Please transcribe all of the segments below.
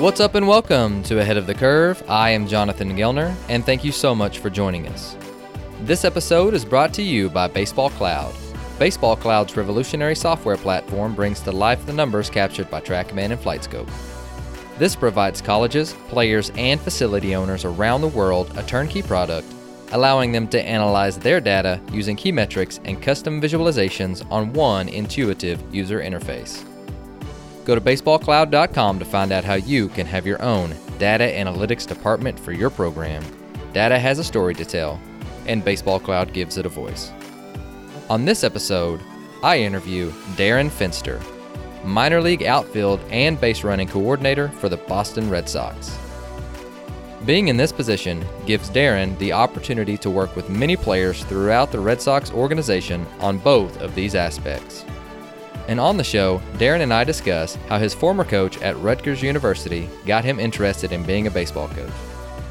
What's up and welcome to Ahead of the Curve. I am Jonathan Gelner, and thank you so much for joining us. This episode is brought to you by Baseball Cloud. Baseball Cloud's revolutionary software platform brings to life the numbers captured by TrackMan and FlightScope. This provides colleges, players, and facility owners around the world a turnkey product, allowing them to analyze their data using key metrics and custom visualizations on one intuitive user interface. Go to baseballcloud.com to find out how you can have your own data analytics department for your program. Data has a story to tell, and Baseball Cloud gives it a voice. On this episode, I interview Darren Fenster, minor league outfield and base running coordinator for the Boston Red Sox. Being in this position gives Darren the opportunity to work with many players throughout the Red Sox organization on both of these aspects. And on the show, Darren and I discuss how his former coach at Rutgers University got him interested in being a baseball coach.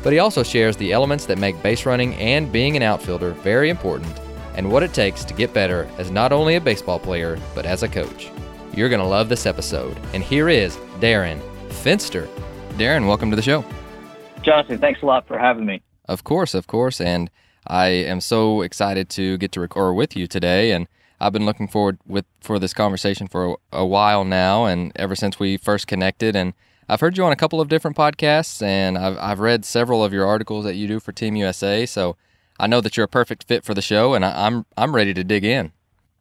But he also shares the elements that make base running and being an outfielder very important and what it takes to get better as not only a baseball player, but as a coach. You're going to love this episode. And here is Darren Fenster. Darren, welcome to the show. Jonathan, thanks a lot for having me. Of course, of course. And I am so excited to get to record with you today. And I've been looking forward with for this conversation for a, a, while now, and ever since we first connected. And I've heard you on a couple of different podcasts, and I've I've read several of your articles that you do for Team USA. So I know that you're a perfect fit for the show, and I, I'm I'm ready to dig in.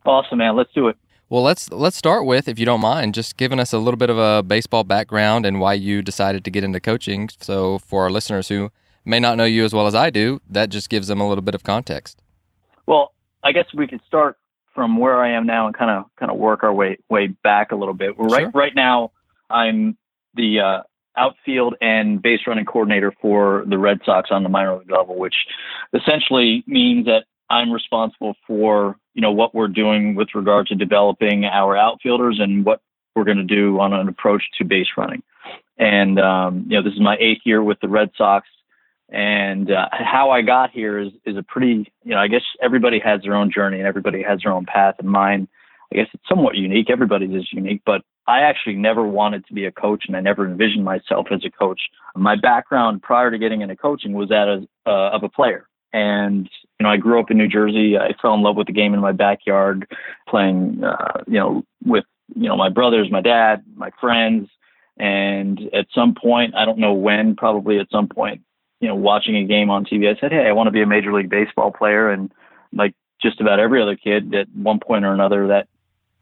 Awesome, man. Let's do it. Well, let's let's start with, if you don't mind, just giving us a little bit of a baseball background and why you decided to get into coaching. So for our listeners who may not know you as well as I do, that just gives them a little bit of context. Well, I guess we could start from where I am now and kind of kind of work our way way back a little bit. Sure. Right right now, I'm the uh, outfield and base running coordinator for the Red Sox on the minor league level, which essentially means that I'm responsible for you know what we're doing with regard to developing our outfielders and what we're going to do on an approach to base running. And um, you know this is my eighth year with the Red Sox. And uh, how I got here is is a pretty, you know, I guess everybody has their own journey and everybody has their own path. And mine, I guess it's somewhat unique. Everybody's is unique, but I actually never wanted to be a coach, and I never envisioned myself as a coach. My background prior to getting into coaching was that of, uh, of a player. And you know, I grew up in New Jersey. I fell in love with the game in my backyard, playing, uh, you know, with you know my brothers, my dad, my friends. And at some point, I don't know when, probably at some point, you know, watching a game on TV, I said, Hey, I want to be a major league baseball player. And like just about every other kid at one point or another, that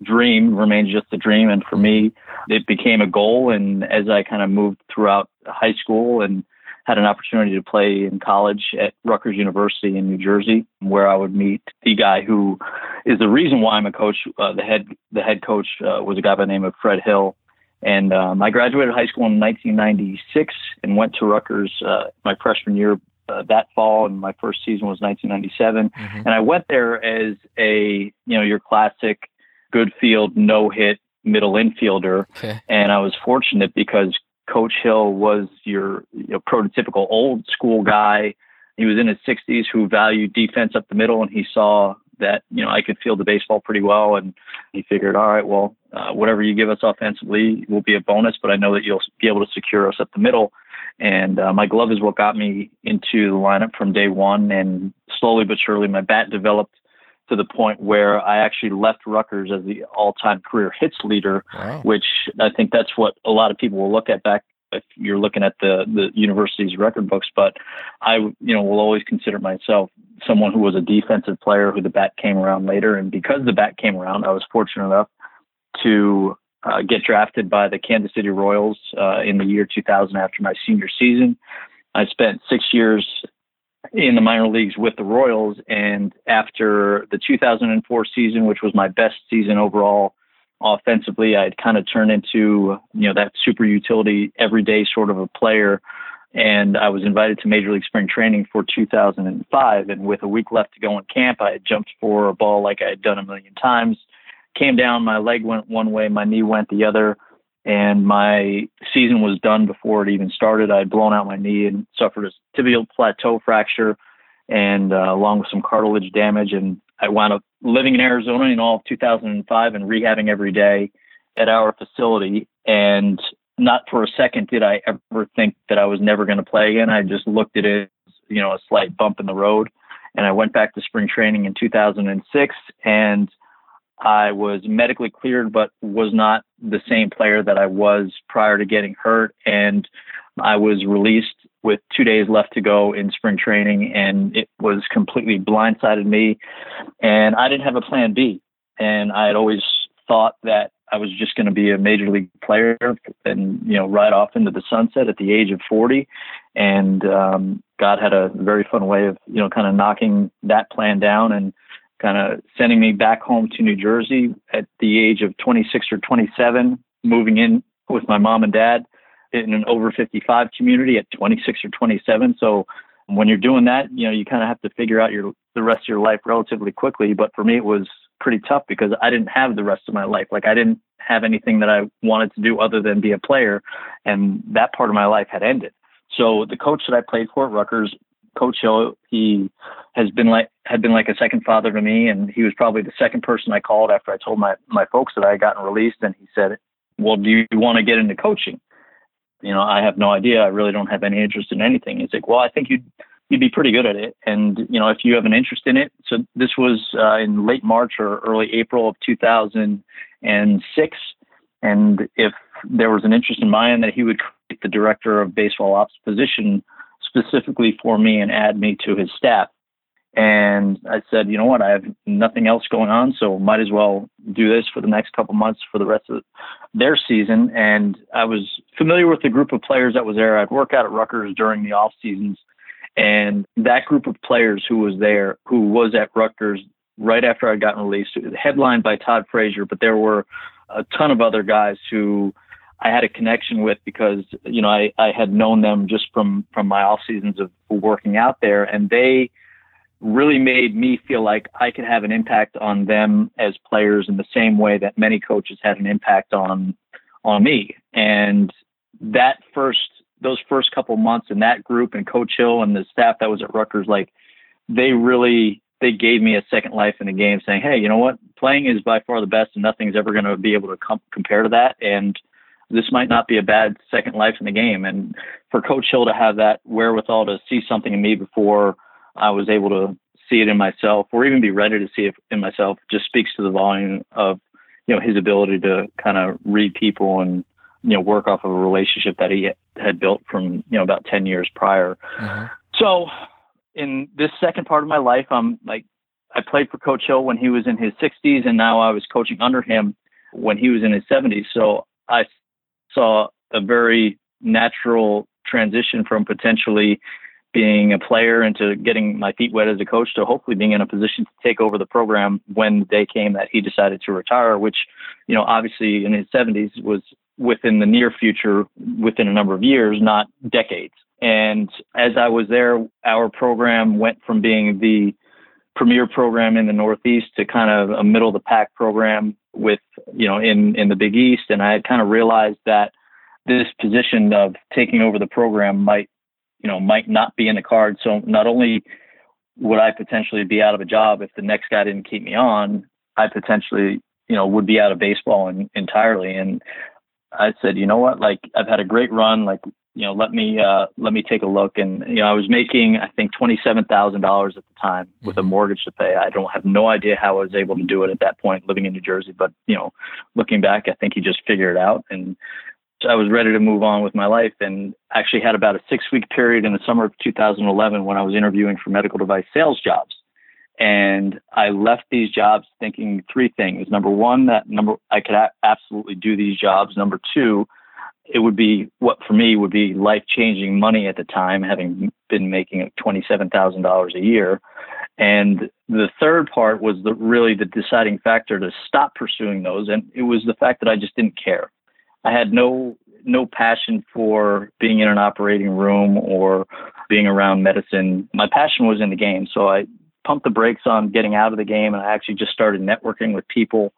dream remains just a dream. And for me, it became a goal. And as I kind of moved throughout high school and had an opportunity to play in college at Rutgers University in New Jersey, where I would meet the guy who is the reason why I'm a coach. Uh, the head the head coach uh, was a guy by the name of Fred Hill, and um, I graduated high school in 1996 and went to Rutgers uh, my freshman year uh, that fall, and my first season was 1997. Mm-hmm. And I went there as a you know your classic good field no hit middle infielder, okay. and I was fortunate because Coach Hill was your you know, prototypical old school guy. He was in his 60s who valued defense up the middle, and he saw that you know I could field the baseball pretty well, and he figured, all right, well, uh, whatever you give us offensively will be a bonus, but I know that you'll be able to secure us at the middle. And uh, my glove is what got me into the lineup from day one, and slowly but surely, my bat developed to the point where I actually left Rutgers as the all-time career hits leader, wow. which I think that's what a lot of people will look at back if you're looking at the the university's record books. But I, you know, will always consider myself someone who was a defensive player who the bat came around later. And because the bat came around, I was fortunate enough to uh, get drafted by the Kansas City Royals uh, in the year 2000 after my senior season. I spent six years in the minor leagues with the Royals, and after the 2004 season, which was my best season overall offensively, I had kind of turned into you know that super utility everyday sort of a player and I was invited to Major League Spring Training for 2005. And with a week left to go in camp, I had jumped for a ball like I had done a million times. Came down, my leg went one way, my knee went the other, and my season was done before it even started. I had blown out my knee and suffered a tibial plateau fracture, and uh, along with some cartilage damage. And I wound up living in Arizona in all of 2005 and rehabbing every day at our facility. And not for a second did I ever think that I was never going to play again. I just looked at it as, you know, a slight bump in the road. And I went back to spring training in 2006 and I was medically cleared, but was not the same player that I was prior to getting hurt. And I was released with two days left to go in spring training, and it was completely blindsided me. And I didn't have a plan B. And I had always thought that I was just going to be a major league player and, you know, ride off into the sunset at the age of 40. And um, God had a very fun way of, you know, kind of knocking that plan down and kind of sending me back home to New Jersey at the age of 26 or 27, moving in with my mom and dad in an over 55 community at 26 or 27. So when you're doing that, you know, you kind of have to figure out your the rest of your life relatively quickly. But for me, it was pretty tough because I didn't have the rest of my life. Like I didn't have anything that I wanted to do other than be a player, and that part of my life had ended. So the coach that I played for Rutgers, Coach Hill, he has been like had been like a second father to me, and he was probably the second person I called after I told my my folks that I had gotten released, and he said, "Well, do you want to get into coaching?" You know, I have no idea. I really don't have any interest in anything. He's like, "Well, I think you'd you'd be pretty good at it, and you know, if you have an interest in it." So this was uh, in late March or early April of 2006, and if there was an interest in mine that he would create the director of baseball ops position specifically for me and add me to his staff. And I said, you know what, I have nothing else going on, so might as well do this for the next couple months for the rest of their season. And I was familiar with the group of players that was there. I'd work out at Rutgers during the off seasons, and that group of players who was there, who was at Rutgers right after I'd gotten released, headlined by Todd Frazier, but there were a ton of other guys who I had a connection with because you know I, I had known them just from from my off seasons of working out there, and they really made me feel like I could have an impact on them as players in the same way that many coaches had an impact on on me. And that first those first couple months in that group and Coach Hill and the staff that was at Rutgers, like they really they gave me a second life in the game, saying, "Hey, you know what? Playing is by far the best, and nothing's ever going to be able to com- compare to that." And this might not be a bad second life in the game. And for Coach Hill to have that wherewithal to see something in me before I was able to see it in myself, or even be ready to see it in myself, just speaks to the volume of you know his ability to kind of read people and you know work off of a relationship that he had built from you know about 10 years prior mm-hmm. so in this second part of my life i'm like i played for coach hill when he was in his 60s and now i was coaching under him when he was in his 70s so i saw a very natural transition from potentially being a player into getting my feet wet as a coach to hopefully being in a position to take over the program when the day came that he decided to retire, which, you know, obviously in his 70s was within the near future, within a number of years, not decades. And as I was there, our program went from being the premier program in the Northeast to kind of a middle of the pack program with, you know, in, in the Big East. And I had kind of realized that this position of taking over the program might, you know, might not be in the card. So not only would I potentially be out of a job if the next guy didn't keep me on, I potentially, you know, would be out of baseball in, entirely. And I said, you know what, like I've had a great run. Like you know, let me uh, let me take a look. And you know, I was making I think twenty seven thousand dollars at the time with a mm-hmm. mortgage to pay. I don't have no idea how I was able to do it at that point, living in New Jersey. But you know, looking back, I think he just figured it out. And so I was ready to move on with my life. And actually had about a six week period in the summer of 2011 when I was interviewing for medical device sales jobs. And I left these jobs thinking three things. Number one, that number I could a- absolutely do these jobs. Number two, it would be what for me would be life changing money at the time, having been making $27,000 a year. And the third part was the really the deciding factor to stop pursuing those. And it was the fact that I just didn't care. I had no, no passion for being in an operating room or being around medicine. My passion was in the game. So I pumped the brakes on getting out of the game. And I actually just started networking with people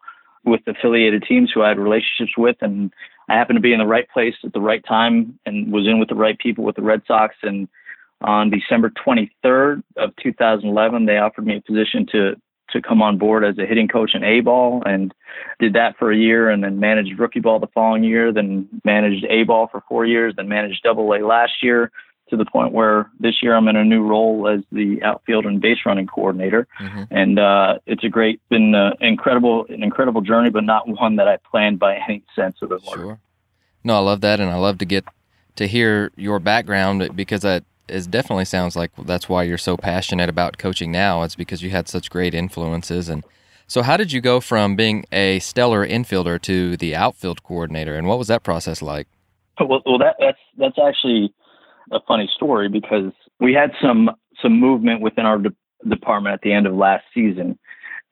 with affiliated teams who I had relationships with and I happened to be in the right place at the right time and was in with the right people with the Red Sox. And on December 23rd of 2011, they offered me a position to to come on board as a hitting coach in A ball and did that for a year and then managed rookie ball the following year, then managed A ball for four years, then managed double A last year to the point where this year I'm in a new role as the outfield and base running coordinator. Mm-hmm. And uh, it's a great, been uh, incredible, an incredible journey, but not one that I planned by any sense of the word. Sure. No, I love that. And I love to get to hear your background because that is definitely sounds like that's why you're so passionate about coaching now. It's because you had such great influences. And so, how did you go from being a stellar infielder to the outfield coordinator, and what was that process like? Well, well that, that's that's actually a funny story because we had some some movement within our de- department at the end of last season,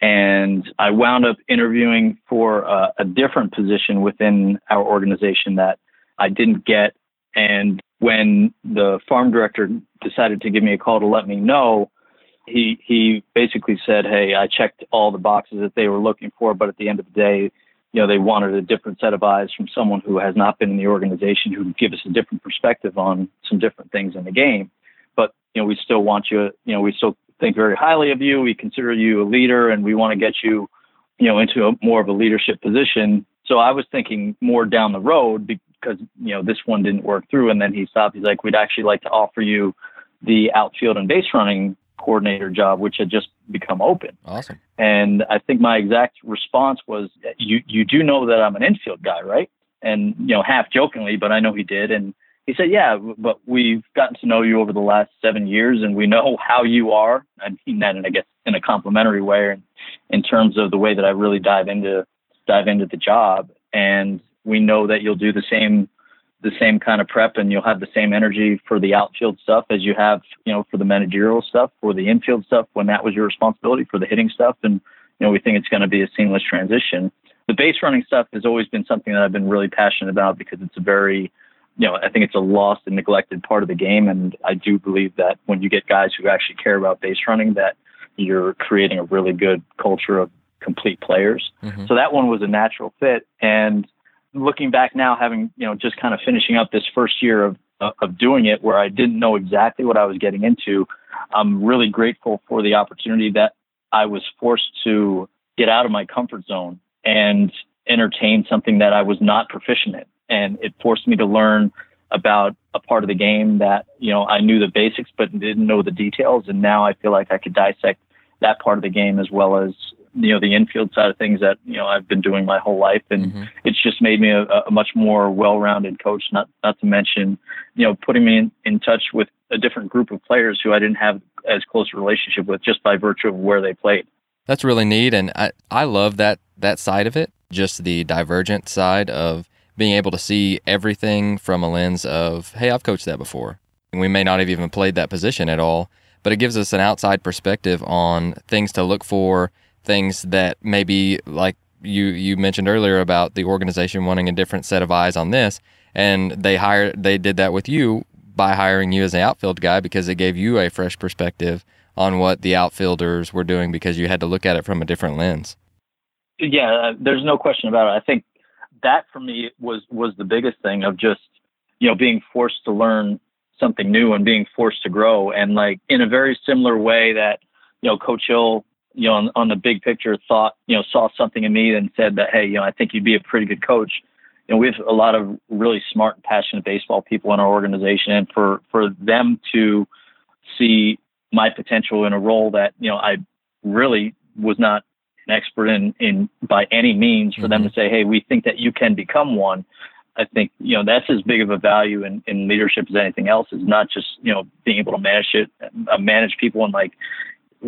and I wound up interviewing for a, a different position within our organization that I didn't get. And when the farm director decided to give me a call to let me know, he he basically said, "Hey, I checked all the boxes that they were looking for, but at the end of the day, you know, they wanted a different set of eyes from someone who has not been in the organization who give us a different perspective on some different things in the game. But you know, we still want you. You know, we still think very highly of you. We consider you a leader, and we want to get you, you know, into a, more of a leadership position. So I was thinking more down the road because you know this one didn't work through, and then he stopped. He's like, "We'd actually like to offer you the outfield and base running coordinator job, which had just become open." Awesome. And I think my exact response was, "You you do know that I'm an infield guy, right?" And you know, half jokingly, but I know he did, and he said, "Yeah, but we've gotten to know you over the last seven years, and we know how you are." I mean that, and I guess in a complimentary way, in, in terms of the way that I really dive into dive into the job, and we know that you'll do the same the same kind of prep, and you'll have the same energy for the outfield stuff as you have, you know, for the managerial stuff, for the infield stuff when that was your responsibility, for the hitting stuff, and you know, we think it's going to be a seamless transition. The base running stuff has always been something that I've been really passionate about because it's a very you know, I think it's a lost and neglected part of the game. And I do believe that when you get guys who actually care about base running, that you're creating a really good culture of complete players. Mm-hmm. So that one was a natural fit. And looking back now, having, you know, just kind of finishing up this first year of, of doing it where I didn't know exactly what I was getting into, I'm really grateful for the opportunity that I was forced to get out of my comfort zone and entertain something that I was not proficient in. And it forced me to learn about a part of the game that you know I knew the basics but didn't know the details, and now I feel like I could dissect that part of the game as well as you know the infield side of things that you know I've been doing my whole life, and mm-hmm. it's just made me a, a much more well-rounded coach. Not not to mention you know putting me in, in touch with a different group of players who I didn't have as close a relationship with just by virtue of where they played. That's really neat, and I I love that that side of it, just the divergent side of being able to see everything from a lens of, hey, I've coached that before. And we may not have even played that position at all, but it gives us an outside perspective on things to look for, things that maybe like you you mentioned earlier about the organization wanting a different set of eyes on this, and they hired they did that with you by hiring you as an outfield guy because it gave you a fresh perspective on what the outfielders were doing because you had to look at it from a different lens. Yeah, uh, there's no question about it. I think that for me was was the biggest thing of just you know being forced to learn something new and being forced to grow and like in a very similar way that you know coach hill you know on, on the big picture thought you know saw something in me and said that hey you know i think you'd be a pretty good coach you know we have a lot of really smart and passionate baseball people in our organization and for for them to see my potential in a role that you know i really was not an expert in in by any means for mm-hmm. them to say, hey, we think that you can become one. I think you know that's as big of a value in, in leadership as anything else. Is not just you know being able to manage it, uh, manage people, and like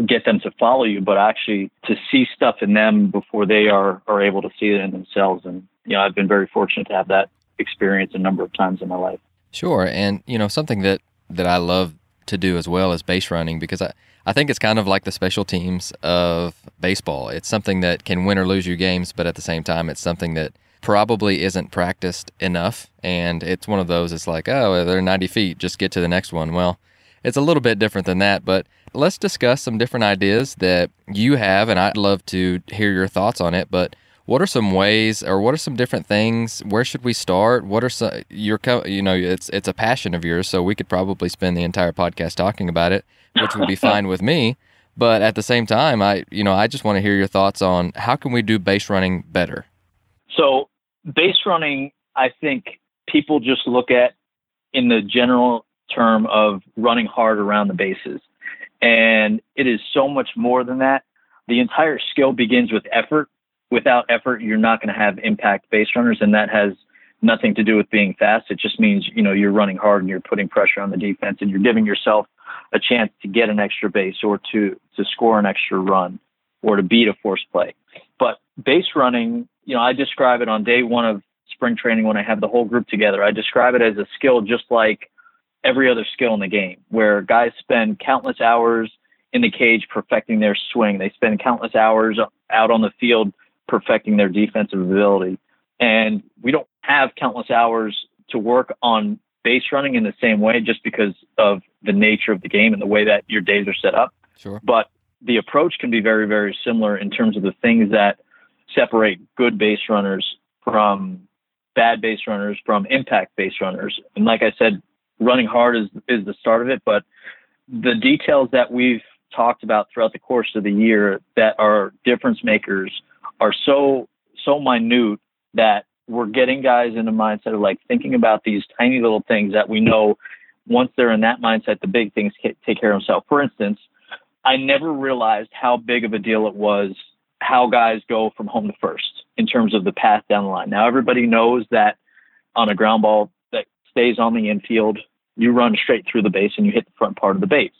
get them to follow you, but actually to see stuff in them before they are are able to see it in themselves. And you know, I've been very fortunate to have that experience a number of times in my life. Sure, and you know something that that I love to do as well as base running because I I think it's kind of like the special teams of baseball. It's something that can win or lose you games, but at the same time, it's something that probably isn't practiced enough. And it's one of those, it's like, oh, they're 90 feet, just get to the next one. Well, it's a little bit different than that, but let's discuss some different ideas that you have, and I'd love to hear your thoughts on it. But what are some ways, or what are some different things? Where should we start? What are some your, you know, it's it's a passion of yours, so we could probably spend the entire podcast talking about it which would be fine with me. But at the same time, I you know I just want to hear your thoughts on how can we do base running better. So base running, I think people just look at in the general term of running hard around the bases. And it is so much more than that. The entire skill begins with effort. Without effort, you're not going to have impact base runners, and that has nothing to do with being fast. It just means, you know, you're running hard and you're putting pressure on the defense and you're giving yourself a chance to get an extra base or to to score an extra run or to beat a force play. But base running, you know, I describe it on day one of spring training when I have the whole group together. I describe it as a skill just like every other skill in the game, where guys spend countless hours in the cage perfecting their swing. They spend countless hours out on the field perfecting their defensive ability. And we don't have countless hours to work on base running in the same way just because of the nature of the game and the way that your days are set up. Sure. But the approach can be very, very similar in terms of the things that separate good base runners from bad base runners from impact base runners. And like I said, running hard is is the start of it, but the details that we've talked about throughout the course of the year that are difference makers are so so minute that we're getting guys in a mindset of like thinking about these tiny little things that we know once they're in that mindset, the big things take care of themselves. For instance, I never realized how big of a deal it was how guys go from home to first in terms of the path down the line. Now everybody knows that on a ground ball that stays on the infield, you run straight through the base and you hit the front part of the base.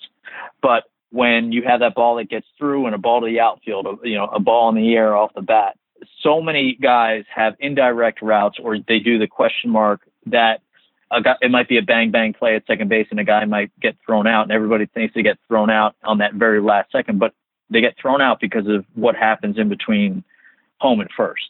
But when you have that ball that gets through and a ball to the outfield, uh, you know, a ball in the air off the bat, so many guys have indirect routes or they do the question mark that a guy, it might be a bang bang play at second base and a guy might get thrown out and everybody thinks they get thrown out on that very last second, but they get thrown out because of what happens in between home and first.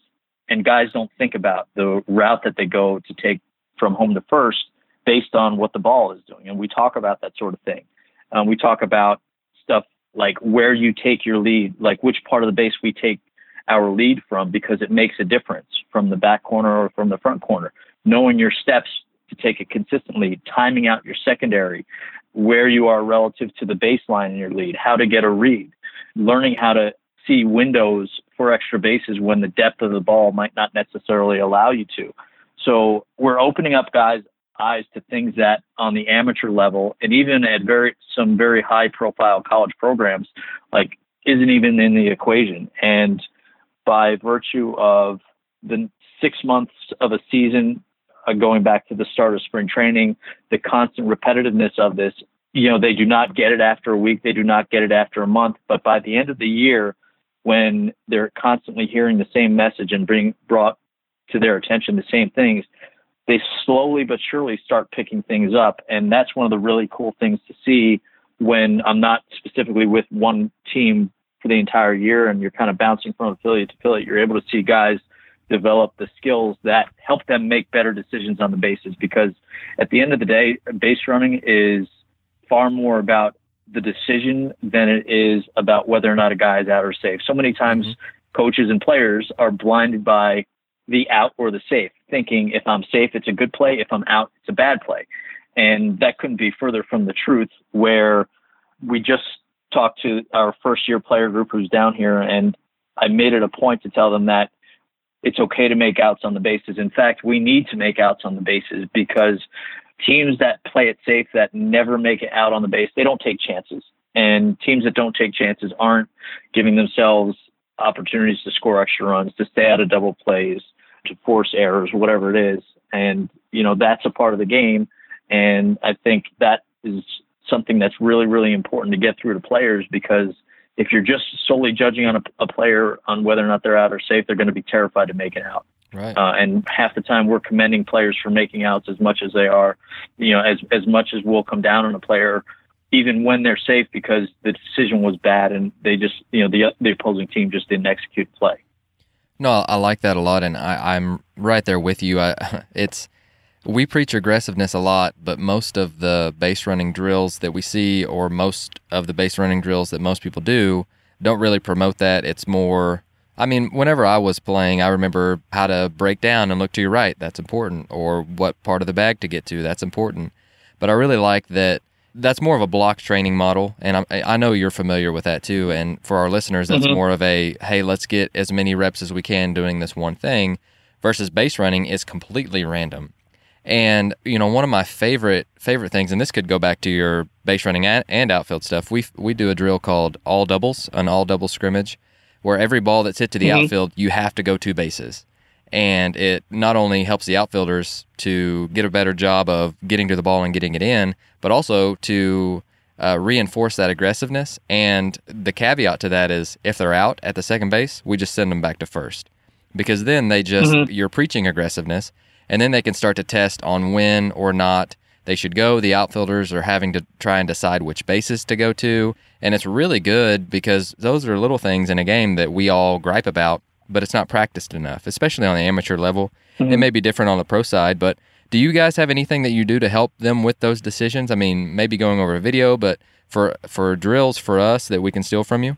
And guys don't think about the route that they go to take from home to first based on what the ball is doing. And we talk about that sort of thing. Um, we talk about stuff like where you take your lead, like which part of the base we take our lead from, because it makes a difference from the back corner or from the front corner. Knowing your steps to take it consistently, timing out your secondary, where you are relative to the baseline in your lead, how to get a read, learning how to see windows for extra bases when the depth of the ball might not necessarily allow you to. So we're opening up guys' eyes to things that on the amateur level and even at very some very high profile college programs like isn't even in the equation. And by virtue of the six months of a season uh, going back to the start of spring training, the constant repetitiveness of this, you know, they do not get it after a week, they do not get it after a month, but by the end of the year, when they're constantly hearing the same message and being brought to their attention the same things, they slowly but surely start picking things up. And that's one of the really cool things to see when I'm not specifically with one team for the entire year and you're kind of bouncing from affiliate to affiliate. You're able to see guys develop the skills that help them make better decisions on the bases because at the end of the day, base running is far more about the decision than it is about whether or not a guy is out or safe. So many times mm-hmm. coaches and players are blinded by the out or the safe, thinking if I'm safe, it's a good play. If I'm out, it's a bad play. And that couldn't be further from the truth where we just talked to our first year player group who's down here and I made it a point to tell them that it's okay to make outs on the bases. In fact, we need to make outs on the bases because teams that play it safe that never make it out on the base, they don't take chances. And teams that don't take chances aren't giving themselves opportunities to score extra runs, to stay out of double plays, to force errors, whatever it is. And, you know, that's a part of the game. And I think that is something that's really, really important to get through to players because if you're just solely judging on a, a player on whether or not they're out or safe, they're going to be terrified to make it out. Right. Uh, and half the time we're commending players for making outs as much as they are, you know, as as much as we'll come down on a player, even when they're safe because the decision was bad and they just, you know, the the opposing team just didn't execute play. No, I like that a lot, and I, I'm right there with you. I, it's we preach aggressiveness a lot, but most of the base running drills that we see, or most of the base running drills that most people do, don't really promote that. It's more I mean, whenever I was playing, I remember how to break down and look to your right. That's important. Or what part of the bag to get to. That's important. But I really like that that's more of a block training model, and I'm, i know you're familiar with that too. And for our listeners, that's mm-hmm. more of a hey, let's get as many reps as we can doing this one thing. Versus base running is completely random. And you know, one of my favorite favorite things, and this could go back to your base running and, and outfield stuff. We we do a drill called all doubles, an all double scrimmage, where every ball that's hit to the mm-hmm. outfield, you have to go two bases and it not only helps the outfielders to get a better job of getting to the ball and getting it in, but also to uh, reinforce that aggressiveness. And the caveat to that is if they're out at the second base, we just send them back to first because then they just mm-hmm. you're preaching aggressiveness, and then they can start to test on when or not they should go. The outfielders are having to try and decide which bases to go to, and it's really good because those are little things in a game that we all gripe about but it's not practiced enough, especially on the amateur level. Mm-hmm. It may be different on the pro side, but do you guys have anything that you do to help them with those decisions? I mean, maybe going over a video, but for for drills for us that we can steal from you.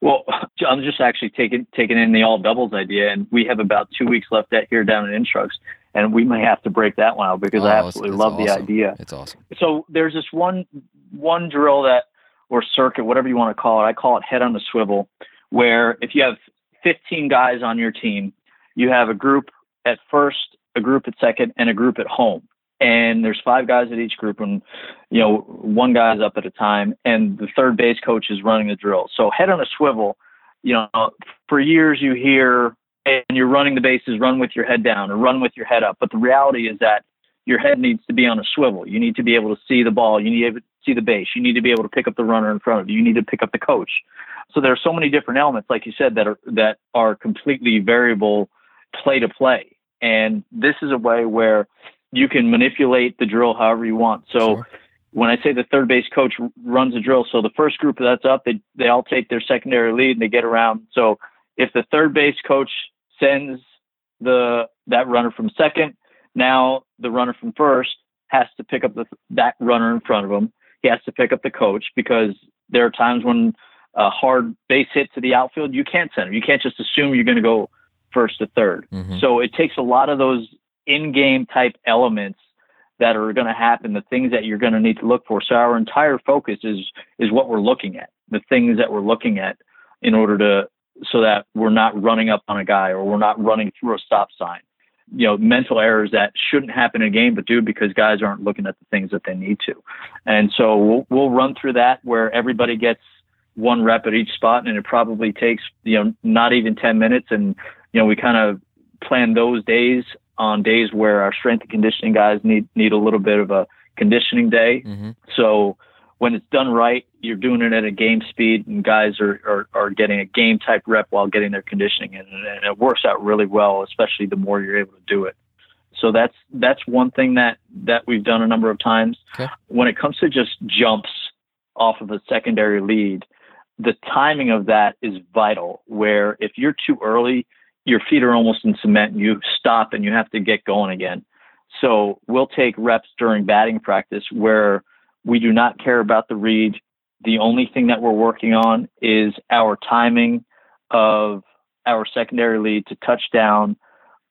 Well, I'm just actually taking taking in the all doubles idea, and we have about two weeks left at here down in Instructs, and we may have to break that one out because oh, I absolutely it's, it's love awesome. the idea. It's awesome. So there's this one one drill that or circuit, whatever you want to call it. I call it head on the swivel, where if you have 15 guys on your team, you have a group at first, a group at second, and a group at home. And there's five guys at each group, and you know one guy's up at a time, and the third base coach is running the drill. So head on a swivel. You know, for years you hear, and you're running the bases, run with your head down or run with your head up. But the reality is that your head needs to be on a swivel. You need to be able to see the ball. You need to see the base. You need to be able to pick up the runner in front of you. You need to pick up the coach. So there are so many different elements, like you said, that are that are completely variable play to play. And this is a way where you can manipulate the drill however you want. So sure. when I say the third base coach runs a drill, so the first group that's up, they they all take their secondary lead and they get around. So if the third base coach sends the that runner from second, now the runner from first has to pick up the, that runner in front of him. He has to pick up the coach because there are times when a hard base hit to the outfield, you can't send him. You can't just assume you're going to go first to 3rd mm-hmm. So it takes a lot of those in-game type elements that are going to happen, the things that you're going to need to look for. So our entire focus is is what we're looking at, the things that we're looking at in order to so that we're not running up on a guy or we're not running through a stop sign. You know, mental errors that shouldn't happen in a game, but do because guys aren't looking at the things that they need to. And so we'll, we'll run through that where everybody gets one rep at each spot, and it probably takes you know not even ten minutes. And you know we kind of plan those days on days where our strength and conditioning guys need need a little bit of a conditioning day. Mm-hmm. So when it's done right, you're doing it at a game speed, and guys are, are, are getting a game type rep while getting their conditioning in, and it works out really well, especially the more you're able to do it. So that's that's one thing that that we've done a number of times. Okay. When it comes to just jumps off of a secondary lead, the timing of that is vital. Where if you're too early, your feet are almost in cement and you stop and you have to get going again. So we'll take reps during batting practice where we do not care about the read. The only thing that we're working on is our timing of our secondary lead to touchdown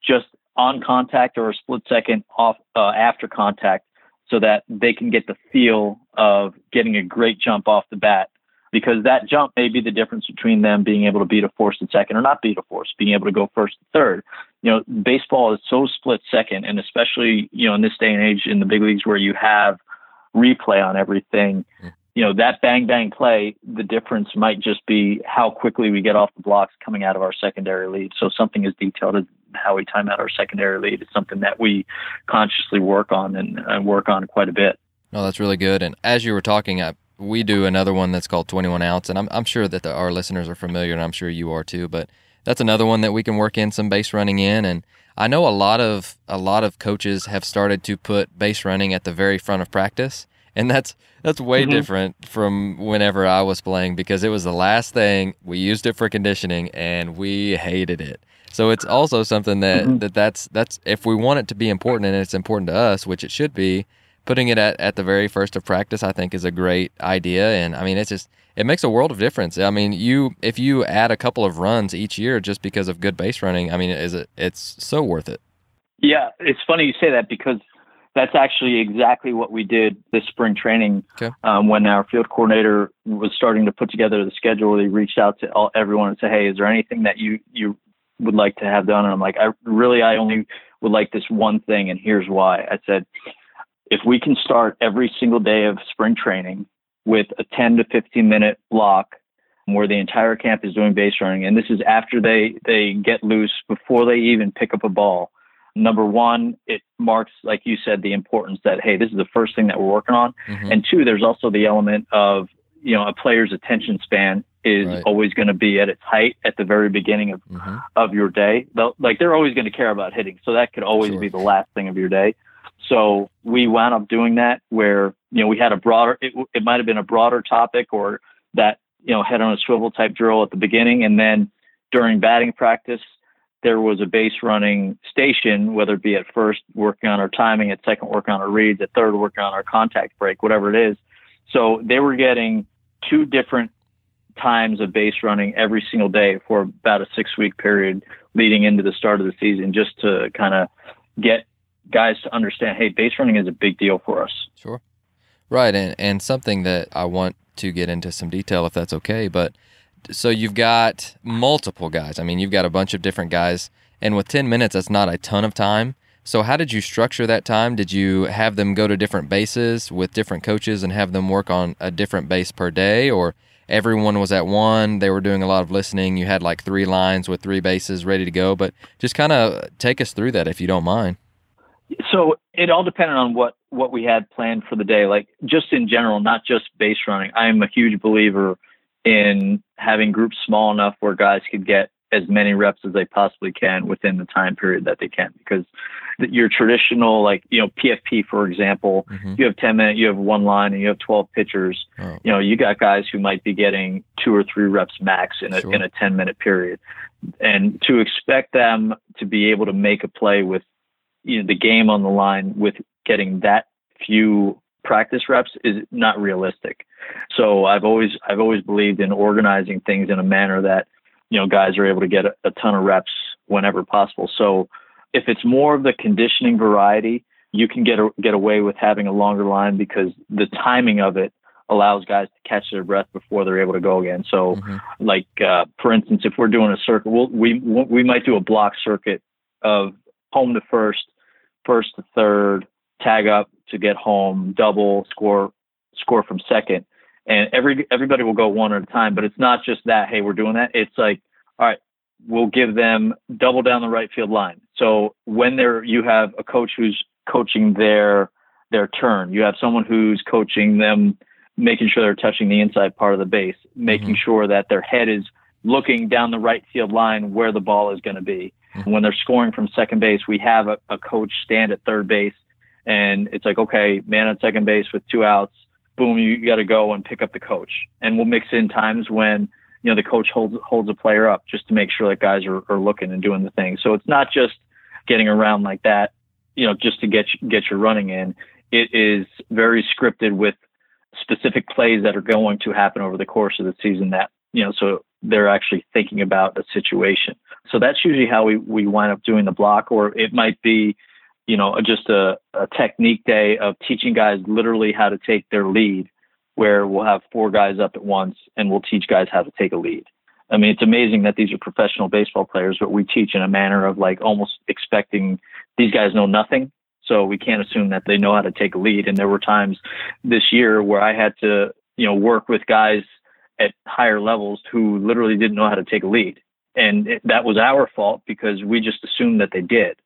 just on contact or a split second off uh, after contact so that they can get the feel of getting a great jump off the bat because that jump may be the difference between them being able to beat a force to second or not beat a force, being able to go first and third. You know, baseball is so split second, and especially you know in this day and age in the big leagues where you have replay on everything. You know that bang bang play. The difference might just be how quickly we get off the blocks coming out of our secondary lead. So something as detailed as how we time out our secondary lead is something that we consciously work on and, and work on quite a bit. No, that's really good. And as you were talking, I we do another one that's called 21 ounce, and I'm, I'm sure that the, our listeners are familiar, and I'm sure you are too. But that's another one that we can work in some base running in, and I know a lot of a lot of coaches have started to put base running at the very front of practice, and that's that's way mm-hmm. different from whenever I was playing because it was the last thing we used it for conditioning, and we hated it. So it's also something that, mm-hmm. that that's that's if we want it to be important and it's important to us, which it should be putting it at, at the very first of practice, I think, is a great idea. And I mean, it's just it makes a world of difference. I mean, you if you add a couple of runs each year just because of good base running, I mean, is it it's so worth it. Yeah, it's funny you say that because that's actually exactly what we did this spring training. Okay. Um, when our field coordinator was starting to put together the schedule, he reached out to all, everyone and said, "Hey, is there anything that you you would like to have done?" And I'm like, "I really, I only would like this one thing, and here's why." I said, "If we can start every single day of spring training with a 10 to 15 minute block." Where the entire camp is doing base running, and this is after they they get loose before they even pick up a ball number one, it marks, like you said, the importance that, hey, this is the first thing that we're working on. Mm-hmm. And two, there's also the element of, you know, a player's attention span is right. always going to be at its height at the very beginning of, mm-hmm. of your day. They'll, like they're always going to care about hitting. So that could always sure. be the last thing of your day. So we wound up doing that where, you know, we had a broader, it, it might have been a broader topic or that, you know, head on a swivel type drill at the beginning. And then during batting practice, there was a base running station, whether it be at first working on our timing, at second working on our reads, at third working on our contact break, whatever it is. So they were getting two different times of base running every single day for about a six week period leading into the start of the season, just to kind of get guys to understand, hey, base running is a big deal for us. Sure. Right. And, and something that I want to get into some detail, if that's okay, but so you've got multiple guys. I mean, you've got a bunch of different guys, and with 10 minutes, that's not a ton of time. So, how did you structure that time? Did you have them go to different bases with different coaches and have them work on a different base per day, or everyone was at one? They were doing a lot of listening. You had like three lines with three bases ready to go, but just kind of take us through that if you don't mind. So it all depended on what what we had planned for the day. Like just in general, not just base running. I am a huge believer in having groups small enough where guys could get as many reps as they possibly can within the time period that they can because your traditional like you know pfp for example mm-hmm. you have 10 minutes you have one line and you have 12 pitchers oh. you know you got guys who might be getting two or three reps max in a, sure. in a 10 minute period and to expect them to be able to make a play with you know the game on the line with getting that few practice reps is not realistic. So I've always I've always believed in organizing things in a manner that you know guys are able to get a, a ton of reps whenever possible. So if it's more of the conditioning variety, you can get a, get away with having a longer line because the timing of it allows guys to catch their breath before they're able to go again. So, mm-hmm. like uh, for instance, if we're doing a circuit, we'll, we we might do a block circuit of home to first, first to third, tag up to get home, double, score score from second. And every everybody will go one at a time, but it's not just that, hey, we're doing that. It's like, all right, we'll give them double down the right field line. So when there you have a coach who's coaching their their turn, you have someone who's coaching them making sure they're touching the inside part of the base, making mm-hmm. sure that their head is looking down the right field line where the ball is going to be. When they're scoring from second base, we have a, a coach stand at third base and it's like, okay, man on second base with two outs, boom, you got to go and pick up the coach. And we'll mix in times when, you know, the coach holds, holds a player up just to make sure that guys are, are looking and doing the thing. So it's not just getting around like that, you know, just to get, get your running in. It is very scripted with specific plays that are going to happen over the course of the season that, you know, so they're actually thinking about a situation. So that's usually how we, we wind up doing the block, or it might be, you know, just a, a technique day of teaching guys literally how to take their lead, where we'll have four guys up at once and we'll teach guys how to take a lead. I mean, it's amazing that these are professional baseball players, but we teach in a manner of like almost expecting these guys know nothing. So we can't assume that they know how to take a lead. And there were times this year where I had to, you know, work with guys at higher levels who literally didn't know how to take a lead. And it, that was our fault because we just assumed that they did.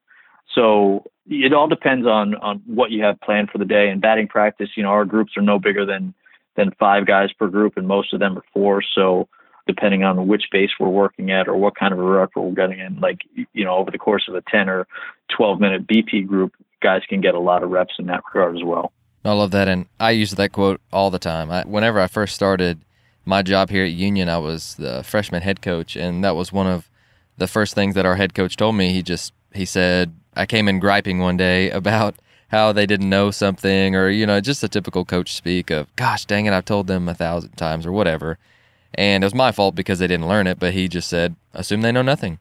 So it all depends on on what you have planned for the day. And batting practice, you know, our groups are no bigger than than five guys per group, and most of them are four. So depending on which base we're working at or what kind of a rep we're getting in, like you know, over the course of a ten or twelve minute BP group, guys can get a lot of reps in that regard as well. I love that, and I use that quote all the time. I, whenever I first started my job here at Union, I was the freshman head coach, and that was one of the first things that our head coach told me. He just he said, I came in griping one day about how they didn't know something or, you know, just a typical coach speak of, gosh dang it, I've told them a thousand times or whatever. And it was my fault because they didn't learn it, but he just said, assume they know nothing.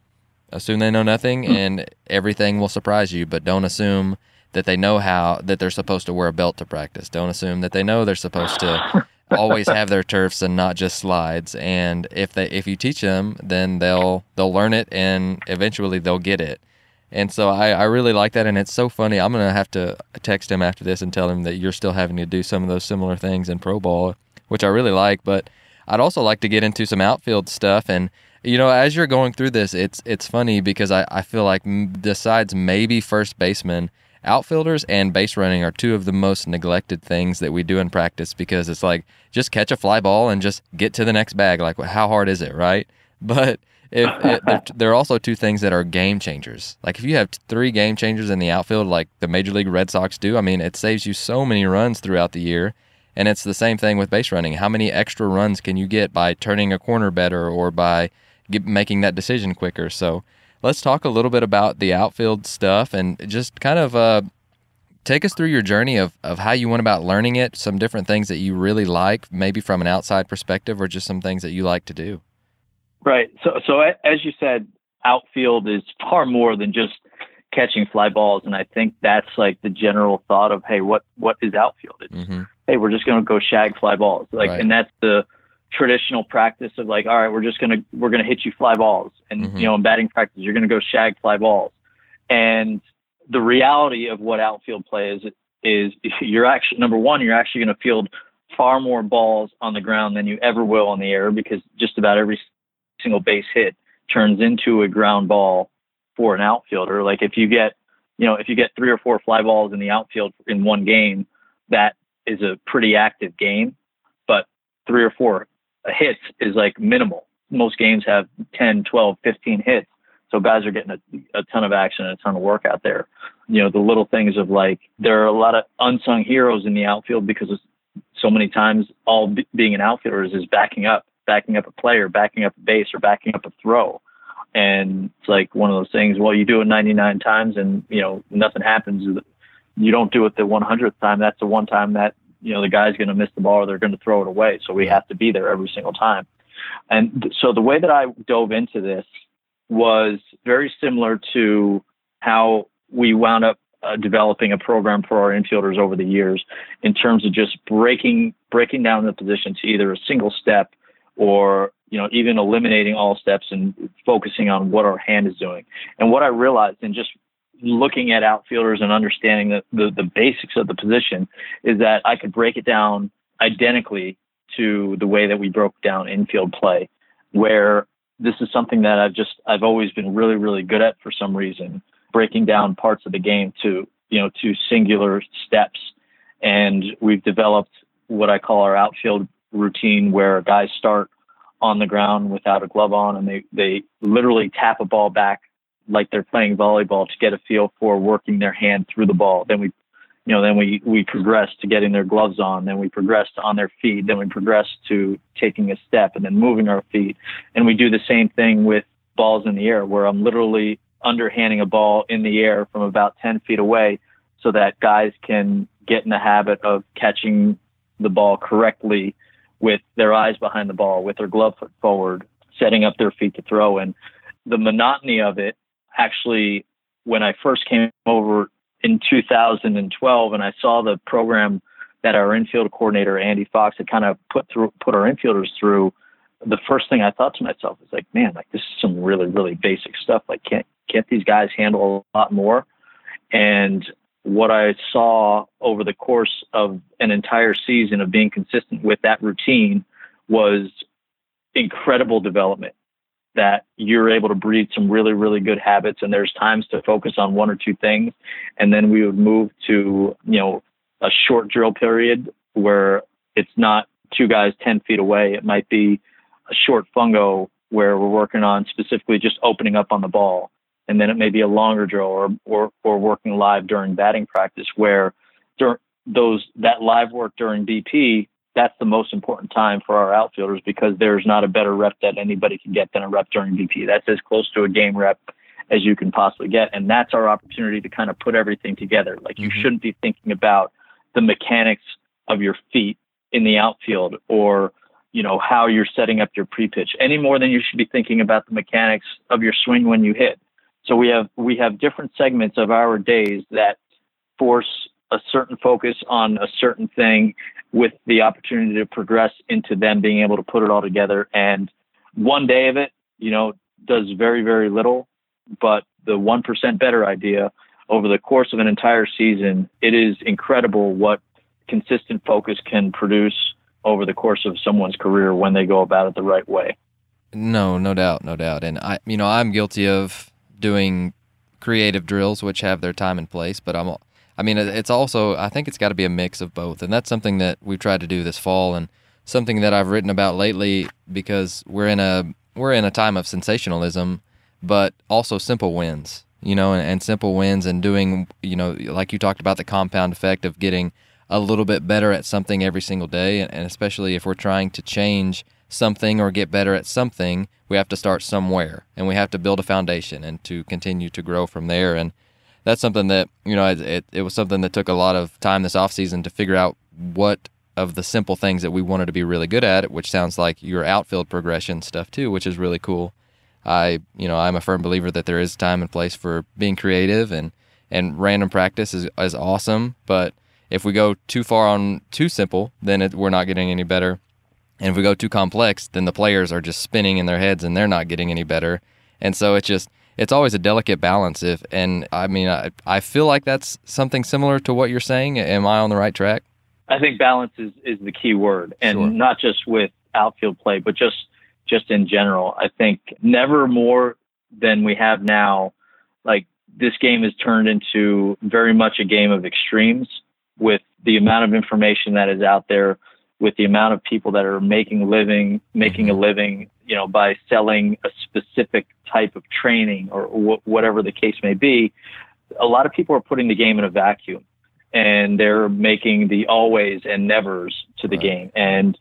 Assume they know nothing hmm. and everything will surprise you, but don't assume that they know how that they're supposed to wear a belt to practice. Don't assume that they know they're supposed to always have their turfs and not just slides. And if they if you teach them, then they'll they'll learn it and eventually they'll get it. And so I, I really like that, and it's so funny. I'm gonna have to text him after this and tell him that you're still having to do some of those similar things in pro ball, which I really like. But I'd also like to get into some outfield stuff. And you know, as you're going through this, it's it's funny because I, I feel like besides maybe first baseman, outfielders and base running are two of the most neglected things that we do in practice because it's like just catch a fly ball and just get to the next bag. Like how hard is it, right? But if it, there are also two things that are game changers. Like if you have three game changers in the outfield, like the Major League Red Sox do, I mean, it saves you so many runs throughout the year. And it's the same thing with base running. How many extra runs can you get by turning a corner better or by get, making that decision quicker? So let's talk a little bit about the outfield stuff and just kind of uh, take us through your journey of, of how you went about learning it, some different things that you really like, maybe from an outside perspective, or just some things that you like to do. Right. So, so as you said, outfield is far more than just catching fly balls, and I think that's like the general thought of, hey, what what is outfield? It's mm-hmm hey, we're just going to go shag fly balls. Like, right. and that's the traditional practice of like, all right, we're just going to, we're going to hit you fly balls. And, mm-hmm. you know, in batting practice, you're going to go shag fly balls. And the reality of what outfield play is, is you're actually, number one, you're actually going to field far more balls on the ground than you ever will on the air because just about every single base hit turns into a ground ball for an outfielder. Like if you get, you know, if you get three or four fly balls in the outfield in one game, that is a pretty active game, but three or four hits is like minimal. Most games have 10, 12, 15 hits. So guys are getting a, a ton of action and a ton of work out there. You know, the little things of like, there are a lot of unsung heroes in the outfield because so many times all b- being an outfielder is, is backing up, backing up a player, backing up a base or backing up a throw. And it's like one of those things, well, you do it 99 times and, you know, nothing happens you don't do it the 100th time, that's the one time that you know the guy's going to miss the ball or they're going to throw it away. So we have to be there every single time. And th- so the way that I dove into this was very similar to how we wound up uh, developing a program for our infielders over the years in terms of just breaking breaking down the position to either a single step or you know even eliminating all steps and focusing on what our hand is doing. And what I realized in just looking at outfielders and understanding the, the, the basics of the position is that I could break it down identically to the way that we broke down infield play, where this is something that I've just I've always been really really good at for some reason, breaking down parts of the game to you know to singular steps, and we've developed what I call our outfield routine, where guys start on the ground without a glove on, and they they literally tap a ball back like they're playing volleyball to get a feel for working their hand through the ball. Then we, you know, then we we progress to getting their gloves on. Then we progress to on their feet. Then we progress to taking a step and then moving our feet. And we do the same thing with balls in the air, where I'm literally underhanding a ball in the air from about 10 feet away, so that guys can get in the habit of catching the ball correctly with their eyes behind the ball, with their glove foot forward, setting up their feet to throw. And the monotony of it actually, when I first came over in 2012 and I saw the program that our infield coordinator Andy Fox had kind of put through put our infielders through, the first thing I thought to myself was like, man, like this is some really really basic stuff. Like can't can't these guys handle a lot more? And what I saw over the course of an entire season of being consistent with that routine was incredible development that you're able to breed some really, really good habits. And there's times to focus on one or two things. And then we would move to, you know, a short drill period where it's not two guys 10 feet away. It might be a short fungo where we're working on specifically just opening up on the ball. And then it may be a longer drill or, or, or working live during batting practice where those, that live work during BP that's the most important time for our outfielders because there's not a better rep that anybody can get than a rep during BP. That's as close to a game rep as you can possibly get. And that's our opportunity to kind of put everything together. Like you mm-hmm. shouldn't be thinking about the mechanics of your feet in the outfield or, you know, how you're setting up your pre-pitch any more than you should be thinking about the mechanics of your swing when you hit. So we have we have different segments of our days that force a certain focus on a certain thing with the opportunity to progress into them being able to put it all together. And one day of it, you know, does very, very little. But the 1% better idea over the course of an entire season, it is incredible what consistent focus can produce over the course of someone's career when they go about it the right way. No, no doubt, no doubt. And I, you know, I'm guilty of doing creative drills, which have their time and place, but I'm, I mean, it's also, I think it's got to be a mix of both. And that's something that we've tried to do this fall and something that I've written about lately because we're in a, we're in a time of sensationalism, but also simple wins, you know, and, and simple wins and doing, you know, like you talked about the compound effect of getting a little bit better at something every single day. And, and especially if we're trying to change something or get better at something, we have to start somewhere and we have to build a foundation and to continue to grow from there. And that's something that, you know, it, it was something that took a lot of time this offseason to figure out what of the simple things that we wanted to be really good at, which sounds like your outfield progression stuff too, which is really cool. I, you know, I'm a firm believer that there is time and place for being creative and, and random practice is, is awesome. But if we go too far on too simple, then it, we're not getting any better. And if we go too complex, then the players are just spinning in their heads and they're not getting any better. And so it's just it's always a delicate balance. If and I mean I I feel like that's something similar to what you're saying. Am I on the right track? I think balance is is the key word, and sure. not just with outfield play, but just just in general. I think never more than we have now. Like this game has turned into very much a game of extremes with the amount of information that is out there with the amount of people that are making a living, making a mm-hmm. living, you know, by selling a specific type of training or wh- whatever the case may be, a lot of people are putting the game in a vacuum and they're making the always and nevers to the right. game. And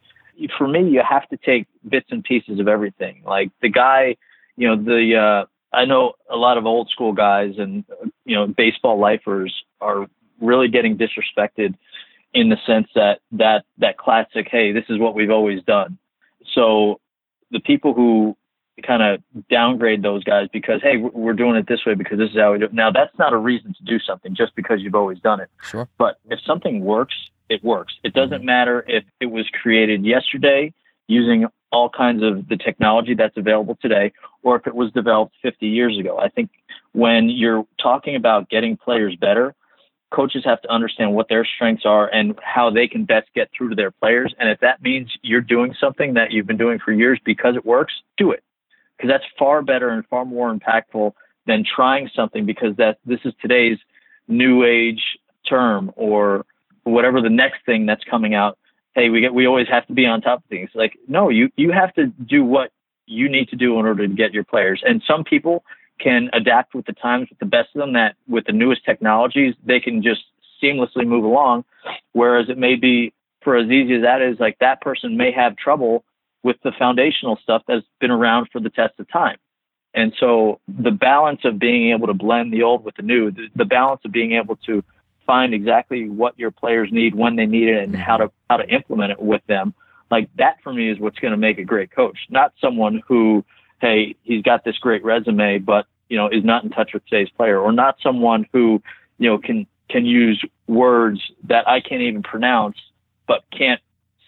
for me, you have to take bits and pieces of everything. Like the guy, you know, the, uh, I know a lot of old school guys and, you know, baseball lifers are really getting disrespected in the sense that that that classic, hey, this is what we've always done. So the people who kind of downgrade those guys because hey, we're doing it this way because this is how we do it. Now that's not a reason to do something just because you've always done it. Sure. But if something works, it works. It doesn't mm-hmm. matter if it was created yesterday using all kinds of the technology that's available today or if it was developed 50 years ago. I think when you're talking about getting players better, coaches have to understand what their strengths are and how they can best get through to their players. And if that means you're doing something that you've been doing for years because it works, do it. Because that's far better and far more impactful than trying something because that this is today's new age term or whatever the next thing that's coming out. Hey, we get we always have to be on top of things. Like, no, you you have to do what you need to do in order to get your players. And some people can adapt with the times with the best of them that with the newest technologies they can just seamlessly move along. Whereas it may be for as easy as that is like that person may have trouble with the foundational stuff that's been around for the test of time. And so the balance of being able to blend the old with the new the, the balance of being able to find exactly what your players need when they need it and how to how to implement it with them like that for me is what's going to make a great coach. Not someone who hey, he's got this great resume, but you know is not in touch with today's player, or not someone who you know can can use words that I can't even pronounce, but can't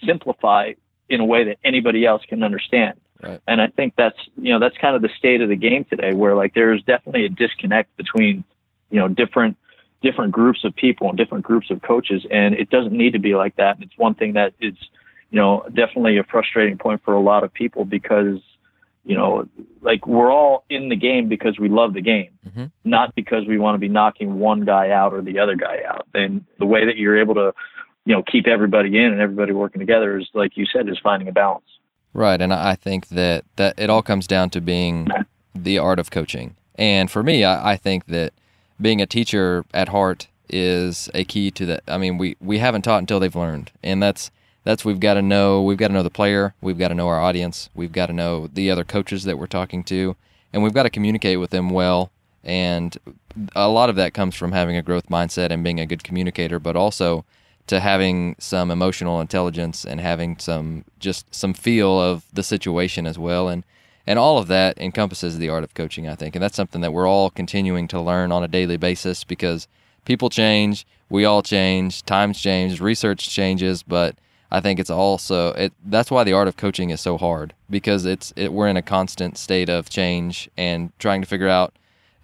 simplify in a way that anybody else can understand. Right. And I think that's you know that's kind of the state of the game today, where like there's definitely a disconnect between you know different different groups of people and different groups of coaches, and it doesn't need to be like that. And it's one thing that is you know definitely a frustrating point for a lot of people because you know, like we're all in the game because we love the game, mm-hmm. not because we want to be knocking one guy out or the other guy out. And the way that you're able to, you know, keep everybody in and everybody working together is, like you said, is finding a balance. Right, and I think that that it all comes down to being the art of coaching. And for me, I, I think that being a teacher at heart is a key to that. I mean, we we haven't taught until they've learned, and that's that's we've got to know we've got to know the player we've got to know our audience we've got to know the other coaches that we're talking to and we've got to communicate with them well and a lot of that comes from having a growth mindset and being a good communicator but also to having some emotional intelligence and having some just some feel of the situation as well and and all of that encompasses the art of coaching i think and that's something that we're all continuing to learn on a daily basis because people change, we all change, times change, research changes, but I think it's also it. That's why the art of coaching is so hard because it's it, we're in a constant state of change and trying to figure out,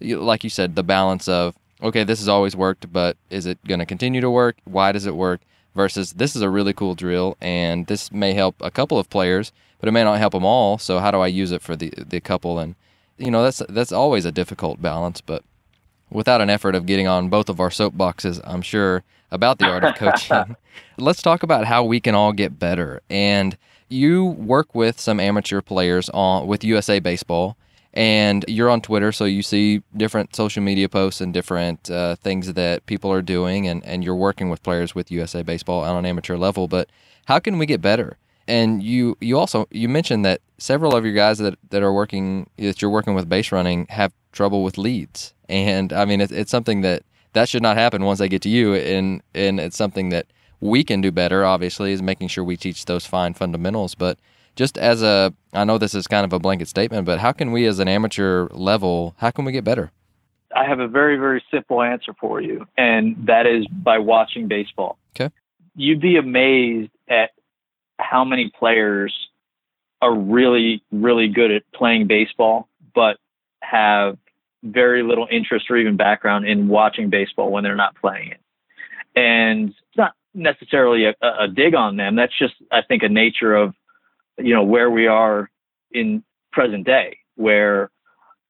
like you said, the balance of okay, this has always worked, but is it going to continue to work? Why does it work? Versus this is a really cool drill and this may help a couple of players, but it may not help them all. So how do I use it for the the couple? And you know that's that's always a difficult balance, but without an effort of getting on both of our soapboxes, I'm sure about the art of coaching. Let's talk about how we can all get better. And you work with some amateur players on with USA Baseball, and you're on Twitter, so you see different social media posts and different uh, things that people are doing, and, and you're working with players with USA Baseball on an amateur level. But how can we get better? And you you also you mentioned that several of your guys that, that are working that you're working with base running have trouble with leads, and I mean it's, it's something that that should not happen once they get to you, and and it's something that we can do better. Obviously, is making sure we teach those fine fundamentals, but just as a I know this is kind of a blanket statement, but how can we as an amateur level, how can we get better? I have a very, very simple answer for you, and that is by watching baseball. Okay. You'd be amazed at how many players are really, really good at playing baseball, but have very little interest or even background in watching baseball when they're not playing it. And it's not necessarily a, a dig on them. That's just, I think, a nature of, you know, where we are in present day, where,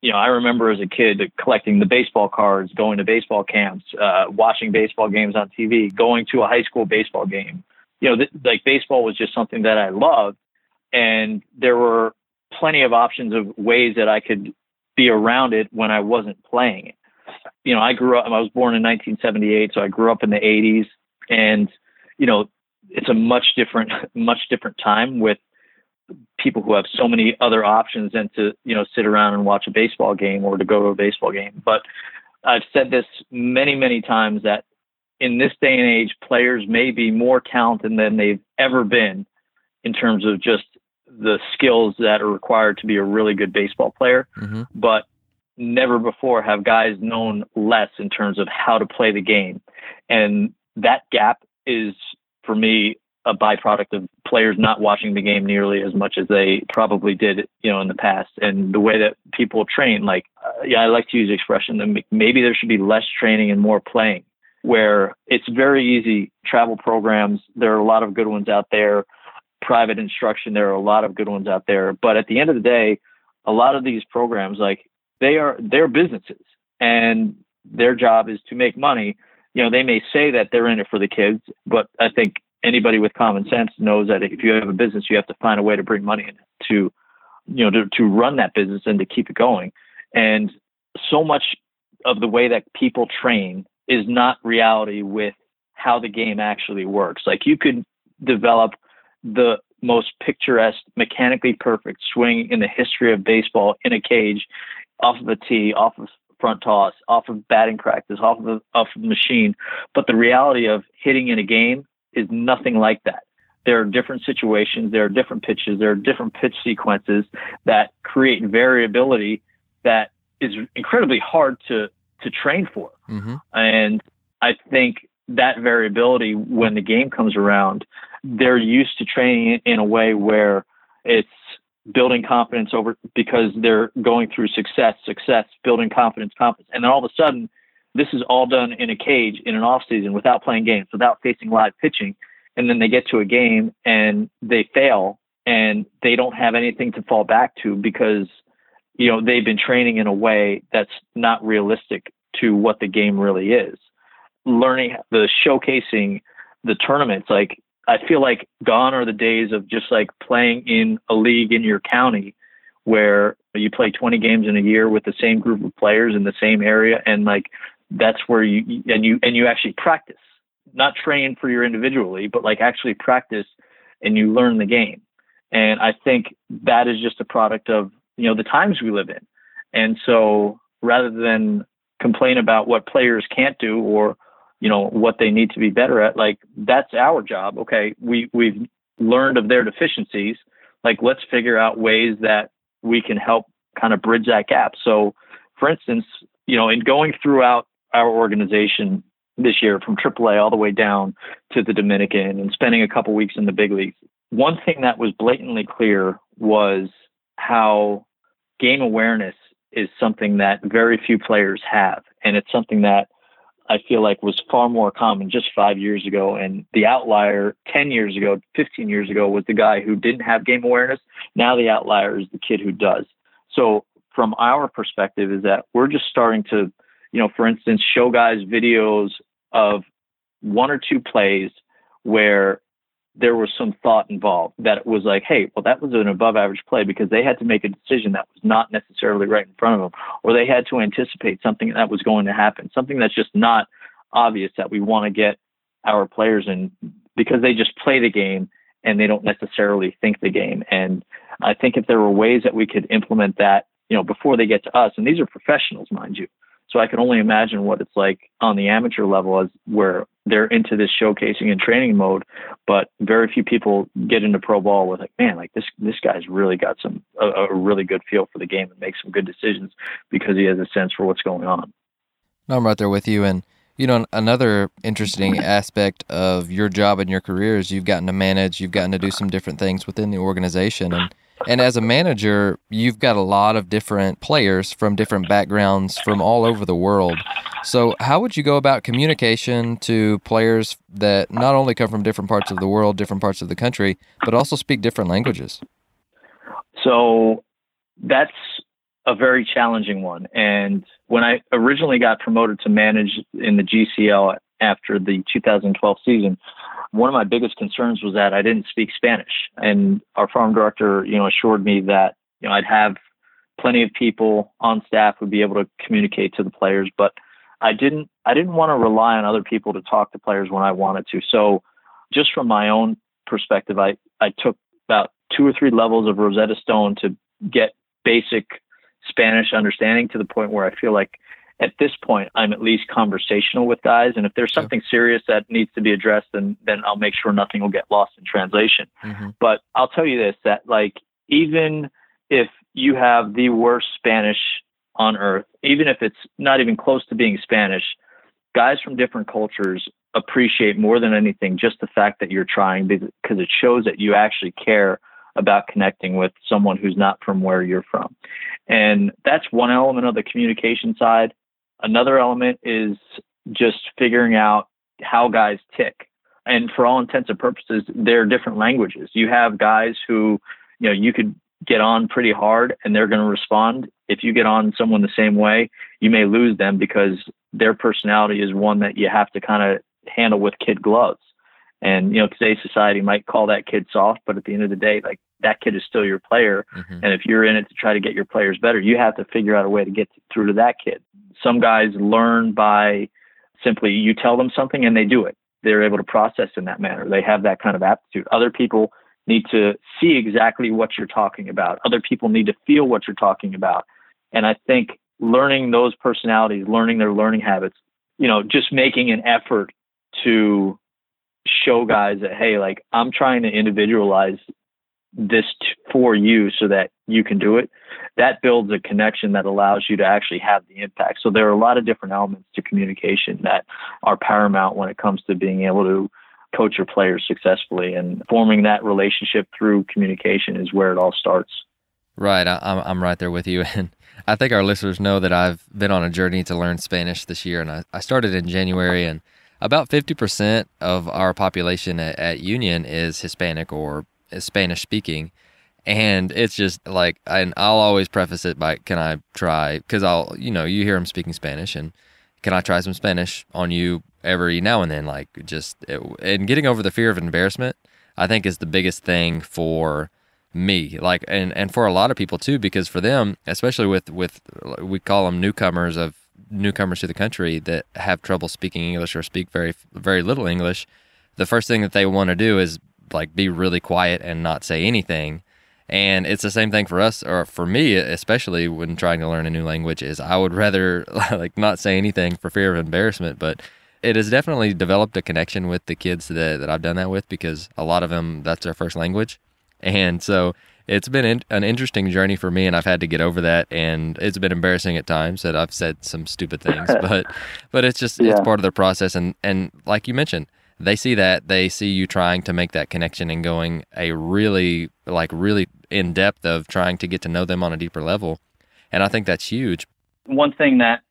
you know, I remember as a kid collecting the baseball cards, going to baseball camps, uh, watching baseball games on TV, going to a high school baseball game, you know, th- like baseball was just something that I loved. And there were plenty of options of ways that I could be around it when I wasn't playing it. You know, I grew up, I was born in 1978, so I grew up in the 80s. And, you know, it's a much different, much different time with people who have so many other options than to, you know, sit around and watch a baseball game or to go to a baseball game. But I've said this many, many times that in this day and age, players may be more talented than they've ever been in terms of just the skills that are required to be a really good baseball player. Mm-hmm. But never before have guys known less in terms of how to play the game. And that gap is, for me, a byproduct of players not watching the game nearly as much as they probably did, you know, in the past. And the way that people train, like, uh, yeah, I like to use the expression that maybe there should be less training and more playing where it's very easy. Travel programs, there are a lot of good ones out there. Private instruction, there are a lot of good ones out there. But at the end of the day, a lot of these programs, like they are, they're businesses, and their job is to make money. You know, they may say that they're in it for the kids, but I think anybody with common sense knows that if you have a business, you have to find a way to bring money in to, you know, to, to run that business and to keep it going. And so much of the way that people train is not reality with how the game actually works. Like you could develop the most picturesque, mechanically perfect swing in the history of baseball in a cage, off of a tee, off of front toss, off of batting practice, off of off of the machine. But the reality of hitting in a game is nothing like that. There are different situations, there are different pitches, there are different pitch sequences that create variability that is incredibly hard to to train for. Mm-hmm. And I think that variability when the game comes around, they're used to training in a way where it's building confidence over because they're going through success, success, building confidence, confidence. And then all of a sudden, this is all done in a cage in an off season without playing games, without facing live pitching. And then they get to a game and they fail and they don't have anything to fall back to because you know they've been training in a way that's not realistic to what the game really is learning the showcasing the tournaments like i feel like gone are the days of just like playing in a league in your county where you play 20 games in a year with the same group of players in the same area and like that's where you and you and you actually practice. Not train for your individually but like actually practice and you learn the game. And i think that is just a product of you know the times we live in. And so rather than complain about what players can't do or you know what they need to be better at like that's our job okay we we've learned of their deficiencies like let's figure out ways that we can help kind of bridge that gap so for instance you know in going throughout our organization this year from AAA all the way down to the Dominican and spending a couple weeks in the big leagues. One thing that was blatantly clear was how game awareness is something that very few players have. And it's something that I feel like was far more common just five years ago. And the outlier 10 years ago, 15 years ago was the guy who didn't have game awareness. Now the outlier is the kid who does. So from our perspective is that we're just starting to, you know, for instance, show guys videos of one or two plays where there was some thought involved that it was like, hey, well, that was an above average play because they had to make a decision that was not necessarily right in front of them, or they had to anticipate something that was going to happen, something that's just not obvious that we want to get our players in because they just play the game and they don't necessarily think the game. And I think if there were ways that we could implement that, you know, before they get to us, and these are professionals, mind you, so I can only imagine what it's like on the amateur level as where they're into this showcasing and training mode, but very few people get into pro ball with like, man, like this this guy's really got some a, a really good feel for the game and makes some good decisions because he has a sense for what's going on. No, I'm right there with you and you know, another interesting aspect of your job and your career is you've gotten to manage, you've gotten to do some different things within the organization. And and as a manager, you've got a lot of different players from different backgrounds from all over the world. So, how would you go about communication to players that not only come from different parts of the world, different parts of the country, but also speak different languages? So, that's a very challenging one. And when I originally got promoted to manage in the GCL after the 2012 season, one of my biggest concerns was that I didn't speak Spanish. And our farm director, you know, assured me that, you know, I'd have plenty of people on staff would be able to communicate to the players, but I didn't I didn't want to rely on other people to talk to players when I wanted to. So just from my own perspective, I, I took about two or three levels of Rosetta Stone to get basic Spanish understanding to the point where I feel like at this point I'm at least conversational with guys. And if there's something serious that needs to be addressed, then then I'll make sure nothing will get lost in translation. Mm-hmm. But I'll tell you this that like even if you have the worst Spanish on earth, even if it's not even close to being Spanish, guys from different cultures appreciate more than anything just the fact that you're trying because it shows that you actually care about connecting with someone who's not from where you're from. And that's one element of the communication side. Another element is just figuring out how guys tick. And for all intents and purposes, they're different languages. You have guys who, you know, you could get on pretty hard and they're going to respond. If you get on someone the same way, you may lose them because their personality is one that you have to kind of handle with kid gloves. And you know, today's society might call that kid soft, but at the end of the day, like that kid is still your player. Mm-hmm. And if you're in it to try to get your players better, you have to figure out a way to get through to that kid. Some guys learn by simply you tell them something and they do it. They're able to process in that manner. They have that kind of aptitude. Other people need to see exactly what you're talking about. Other people need to feel what you're talking about. And I think learning those personalities, learning their learning habits, you know, just making an effort to show guys that hey like i'm trying to individualize this t- for you so that you can do it that builds a connection that allows you to actually have the impact. So there are a lot of different elements to communication that are paramount when it comes to being able to coach your players successfully and forming that relationship through communication is where it all starts. Right I, I'm, I'm right there with you and i think our listeners know that i've been on a journey to learn spanish this year and i, I started in january and about 50% of our population at, at Union is Hispanic or Spanish speaking. And it's just like, and I'll always preface it by, can I try? Because I'll, you know, you hear them speaking Spanish, and can I try some Spanish on you every now and then? Like, just, it, and getting over the fear of embarrassment, I think is the biggest thing for me like and and for a lot of people too because for them especially with with we call them newcomers of newcomers to the country that have trouble speaking English or speak very very little English, the first thing that they want to do is like be really quiet and not say anything. And it's the same thing for us or for me especially when trying to learn a new language is I would rather like not say anything for fear of embarrassment, but it has definitely developed a connection with the kids that, that I've done that with because a lot of them that's their first language. And so it's been in, an interesting journey for me, and I've had to get over that. And it's been embarrassing at times that I've said some stupid things, but but it's just yeah. it's part of the process. And and like you mentioned, they see that they see you trying to make that connection and going a really like really in depth of trying to get to know them on a deeper level, and I think that's huge. One thing that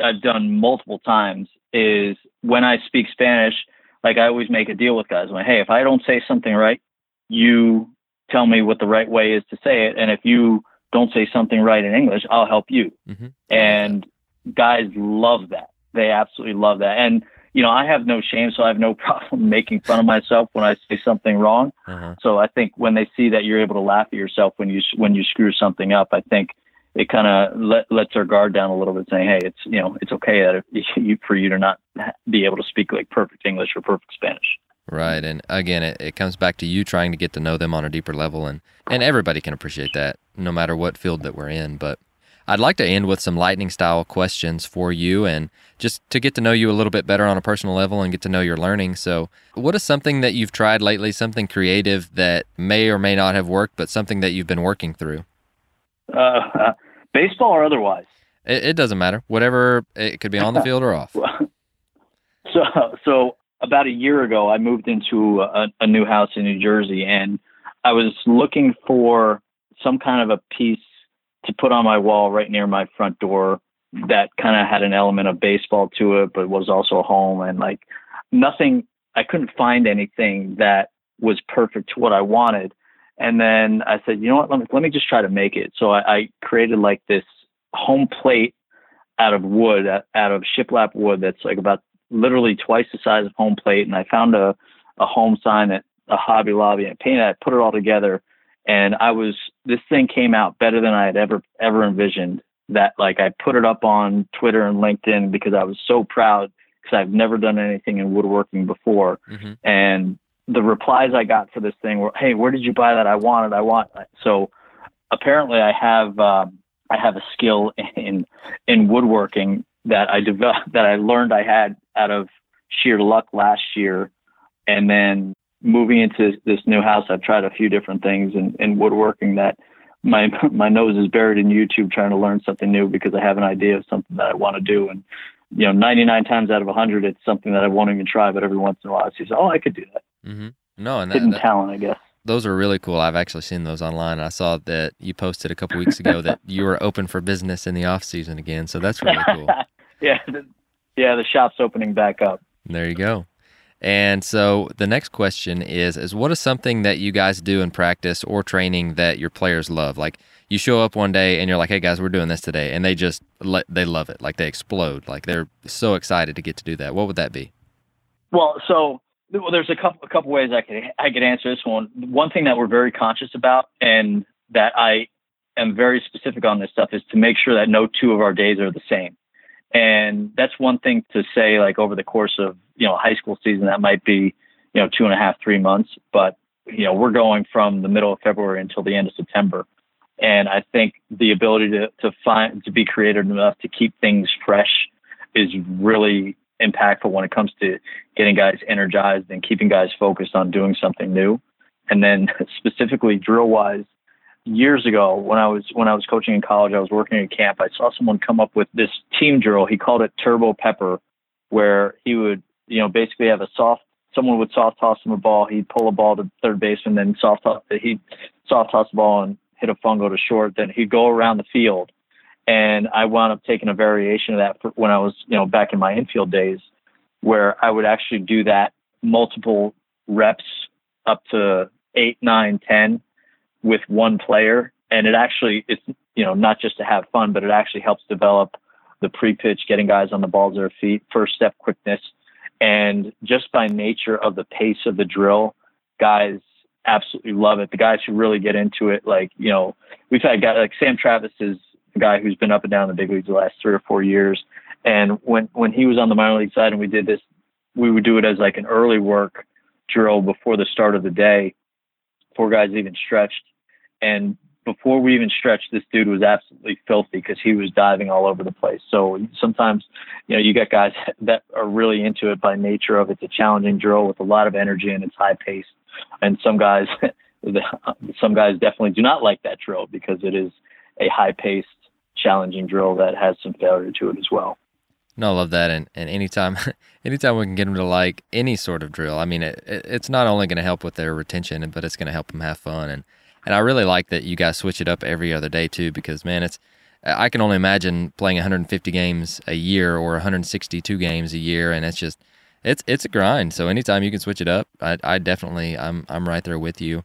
I've done multiple times is when I speak Spanish, like I always make a deal with guys. I'm like, hey, if I don't say something right, you tell me what the right way is to say it. And if you don't say something right in English, I'll help you. Mm-hmm. And guys love that. They absolutely love that. And, you know, I have no shame, so I have no problem making fun of myself when I say something wrong. Uh-huh. So I think when they see that you're able to laugh at yourself when you, when you screw something up, I think it kind of let, lets their guard down a little bit saying, Hey, it's, you know, it's okay that if you, for you to not be able to speak like perfect English or perfect Spanish. Right. And again, it, it comes back to you trying to get to know them on a deeper level. And, and everybody can appreciate that no matter what field that we're in. But I'd like to end with some lightning style questions for you and just to get to know you a little bit better on a personal level and get to know your learning. So, what is something that you've tried lately, something creative that may or may not have worked, but something that you've been working through? Uh, uh baseball or otherwise? It, it, doesn't matter. Whatever, it could be on the field or off. so, so about a year ago, I moved into a, a new house in New Jersey, and I was looking for some kind of a piece to put on my wall right near my front door that kind of had an element of baseball to it, but was also home and like nothing. I couldn't find anything that was perfect to what I wanted. And then I said, you know what? Let me let me just try to make it. So I, I created like this home plate out of wood, out of shiplap wood that's like about literally twice the size of home plate. And I found a, a home sign at a Hobby Lobby and painted it, put it all together. And I was, this thing came out better than I had ever, ever envisioned that like I put it up on Twitter and LinkedIn because I was so proud because I've never done anything in woodworking before. Mm-hmm. And the replies I got for this thing were, Hey, where did you buy that? I want it. I want it. So apparently I have, um, I have a skill in, in woodworking that I developed, that I learned I had out of sheer luck last year. And then moving into this new house, I've tried a few different things in, in woodworking that my my nose is buried in YouTube trying to learn something new because I have an idea of something that I want to do. And you know, 99 times out of 100, it's something that I won't even try. But every once in a while, I see, oh, I could do that. Mm-hmm. No, and that, hidden that, talent, I guess. Those are really cool. I've actually seen those online. I saw that you posted a couple weeks ago that you were open for business in the off season again. So that's really cool. yeah, yeah, the shop's opening back up. There you go. And so the next question is is what is something that you guys do in practice or training that your players love? Like you show up one day and you're like, "Hey guys, we're doing this today." And they just they love it. Like they explode. Like they're so excited to get to do that. What would that be? Well, so well, there's a couple a couple ways I could I could answer this one. One thing that we're very conscious about and that I am very specific on this stuff is to make sure that no two of our days are the same. And that's one thing to say, like over the course of, you know, high school season, that might be, you know, two and a half, three months. But, you know, we're going from the middle of February until the end of September. And I think the ability to, to find, to be creative enough to keep things fresh is really impactful when it comes to getting guys energized and keeping guys focused on doing something new. And then specifically drill wise, years ago when I was when I was coaching in college, I was working at camp. I saw someone come up with this team drill. He called it Turbo Pepper, where he would you know basically have a soft someone would soft toss him a ball. He'd pull a ball to third baseman, then soft toss, he'd soft toss the ball and hit a fungo to short. Then he'd go around the field, and I wound up taking a variation of that for when I was you know back in my infield days, where I would actually do that multiple reps up to eight, nine, ten with one player. And it actually, it's, you know, not just to have fun, but it actually helps develop the pre pitch, getting guys on the balls of their feet, first step quickness. And just by nature of the pace of the drill, guys absolutely love it. The guys who really get into it, like, you know, we've had guys like Sam Travis is a guy who's been up and down the big leagues the last three or four years. And when, when he was on the minor league side and we did this, we would do it as like an early work drill before the start of the day, before guys even stretched. And before we even stretched, this dude was absolutely filthy because he was diving all over the place. So sometimes, you know, you get guys that are really into it by nature of it's a challenging drill with a lot of energy and it's high paced. And some guys, some guys definitely do not like that drill because it is a high paced, challenging drill that has some failure to it as well. No, I love that, and and anytime, anytime we can get them to like any sort of drill, I mean, it it's not only going to help with their retention, but it's going to help them have fun, and and I really like that you guys switch it up every other day too, because man, it's I can only imagine playing 150 games a year or 162 games a year, and it's just it's it's a grind. So anytime you can switch it up, I, I definitely I'm I'm right there with you.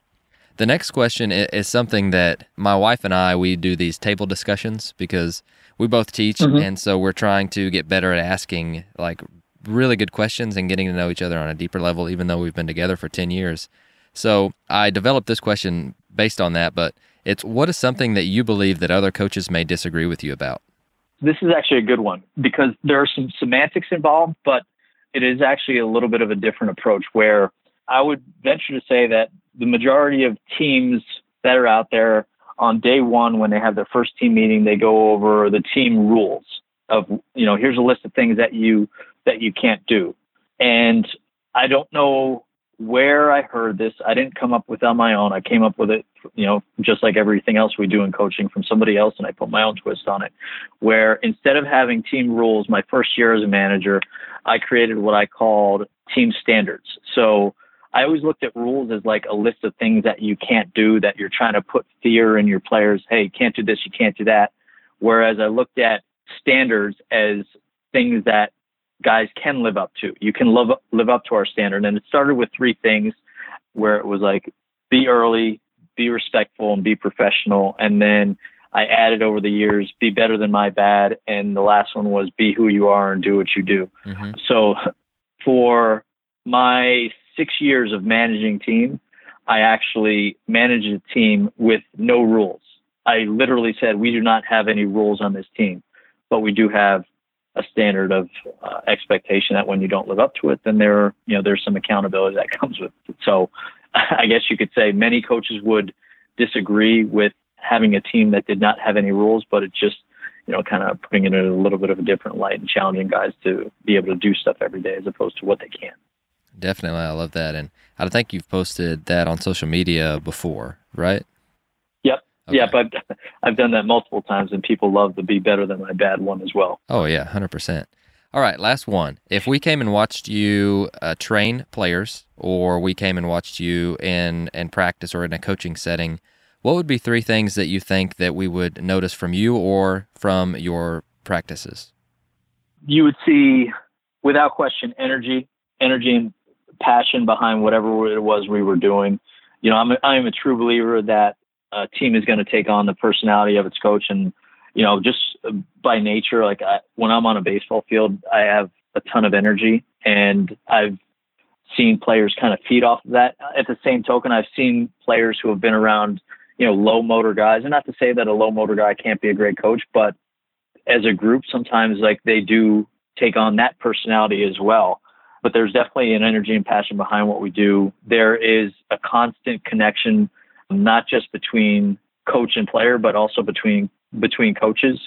The next question is something that my wife and I we do these table discussions because we both teach, mm-hmm. and so we're trying to get better at asking like really good questions and getting to know each other on a deeper level, even though we've been together for 10 years. So I developed this question based on that, but it's what is something that you believe that other coaches may disagree with you about? This is actually a good one because there are some semantics involved, but it is actually a little bit of a different approach where I would venture to say that the majority of teams that are out there on day one when they have their first team meeting they go over the team rules of you know here's a list of things that you that you can't do and i don't know where i heard this i didn't come up with it on my own i came up with it you know just like everything else we do in coaching from somebody else and i put my own twist on it where instead of having team rules my first year as a manager i created what i called team standards so I always looked at rules as like a list of things that you can't do that you're trying to put fear in your players. Hey, can't do this, you can't do that. Whereas I looked at standards as things that guys can live up to. You can live live up to our standard. And it started with three things where it was like be early, be respectful, and be professional. And then I added over the years, be better than my bad. And the last one was be who you are and do what you do. Mm-hmm. So for my six years of managing team, I actually managed a team with no rules. I literally said, we do not have any rules on this team, but we do have a standard of uh, expectation that when you don't live up to it, then there, you know, there's some accountability that comes with it. So I guess you could say many coaches would disagree with having a team that did not have any rules, but it just, you know, kind of putting it in a little bit of a different light and challenging guys to be able to do stuff every day as opposed to what they can. Definitely, I love that, and I think you've posted that on social media before, right? Okay. Yep, I've I've done that multiple times, and people love the "be better than my bad" one as well. Oh yeah, hundred percent. All right, last one. If we came and watched you uh, train players, or we came and watched you in in practice or in a coaching setting, what would be three things that you think that we would notice from you or from your practices? You would see, without question, energy, energy and passion behind whatever it was we were doing. You know, I'm a, I'm a true believer that a team is going to take on the personality of its coach, and you know, just by nature, like I, when I'm on a baseball field, I have a ton of energy, and I've seen players kind of feed off of that. At the same token, I've seen players who have been around, you know, low motor guys, and not to say that a low motor guy can't be a great coach, but as a group, sometimes like they do take on that personality as well but there's definitely an energy and passion behind what we do. There is a constant connection, not just between coach and player, but also between between coaches,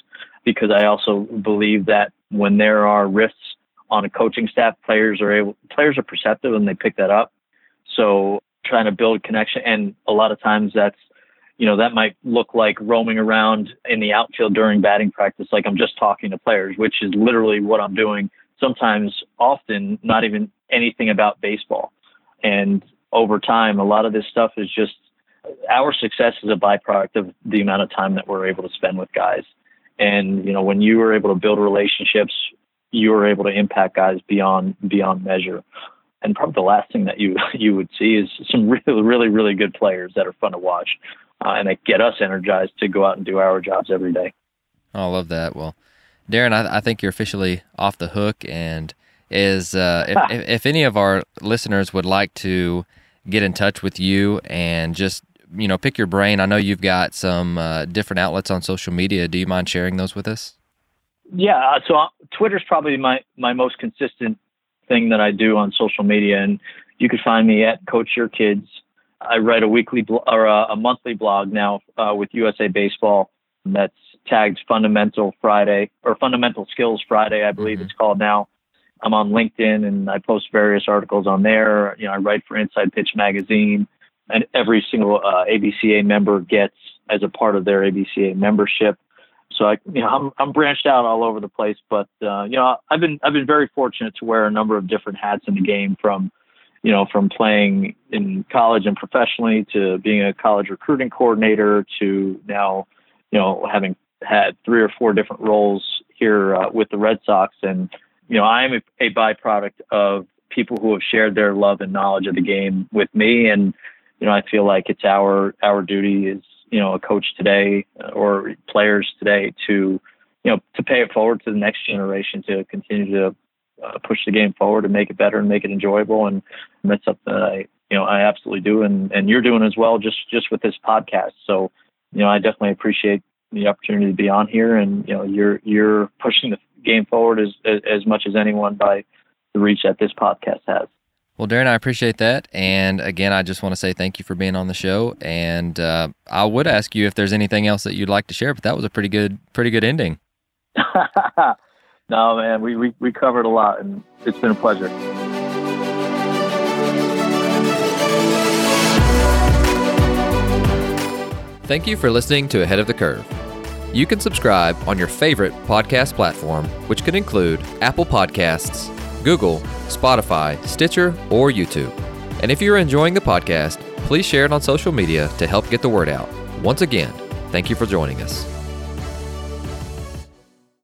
because I also believe that when there are rifts on a coaching staff, players are able players are perceptive and they pick that up. So trying to build connection, and a lot of times that's you know that might look like roaming around in the outfield during batting practice, like I'm just talking to players, which is literally what I'm doing sometimes often not even anything about baseball. And over time, a lot of this stuff is just our success is a byproduct of the amount of time that we're able to spend with guys. And you know, when you are able to build relationships, you are able to impact guys beyond beyond measure. And probably the last thing that you you would see is some really really really good players that are fun to watch, uh, and that get us energized to go out and do our jobs every day. I love that. Well, Darren, I, I, think you're officially off the hook. And is uh, if, if, if any of our listeners would like to get in touch with you and just you know pick your brain, I know you've got some uh, different outlets on social media. Do you mind sharing those with us? Yeah, uh, so uh, Twitter's probably my my most consistent thing that I do on social media, and you can find me at Coach Your Kids. I write a weekly blo- or a, a monthly blog now uh, with USA Baseball. That's tagged Fundamental Friday or Fundamental Skills Friday, I believe mm-hmm. it's called now. I'm on LinkedIn and I post various articles on there. You know, I write for Inside Pitch magazine. And every single uh, ABCA member gets as a part of their ABCA membership. So I, you know, I'm, I'm branched out all over the place, but uh, you know, I've been I've been very fortunate to wear a number of different hats in the game, from you know, from playing in college and professionally to being a college recruiting coordinator to now, you know, having had three or four different roles here uh, with the Red Sox, and you know, I'm a, a byproduct of people who have shared their love and knowledge of the game with me, and you know, I feel like it's our our duty as you know a coach today or players today to you know to pay it forward to the next generation to continue to uh, push the game forward and make it better and make it enjoyable, and, and that's something that I you know I absolutely do, and and you're doing as well just just with this podcast. So you know, I definitely appreciate the opportunity to be on here, and you know, you're you're pushing the game forward as as, as much as anyone by the reach that this podcast has. Well, Darren, I appreciate that, and again, I just want to say thank you for being on the show. And uh, I would ask you if there's anything else that you'd like to share, but that was a pretty good, pretty good ending. no, man, we, we we covered a lot, and it's been a pleasure. Thank you for listening to Ahead of the Curve. You can subscribe on your favorite podcast platform, which could include Apple Podcasts, Google, Spotify, Stitcher, or YouTube. And if you're enjoying the podcast, please share it on social media to help get the word out. Once again, thank you for joining us.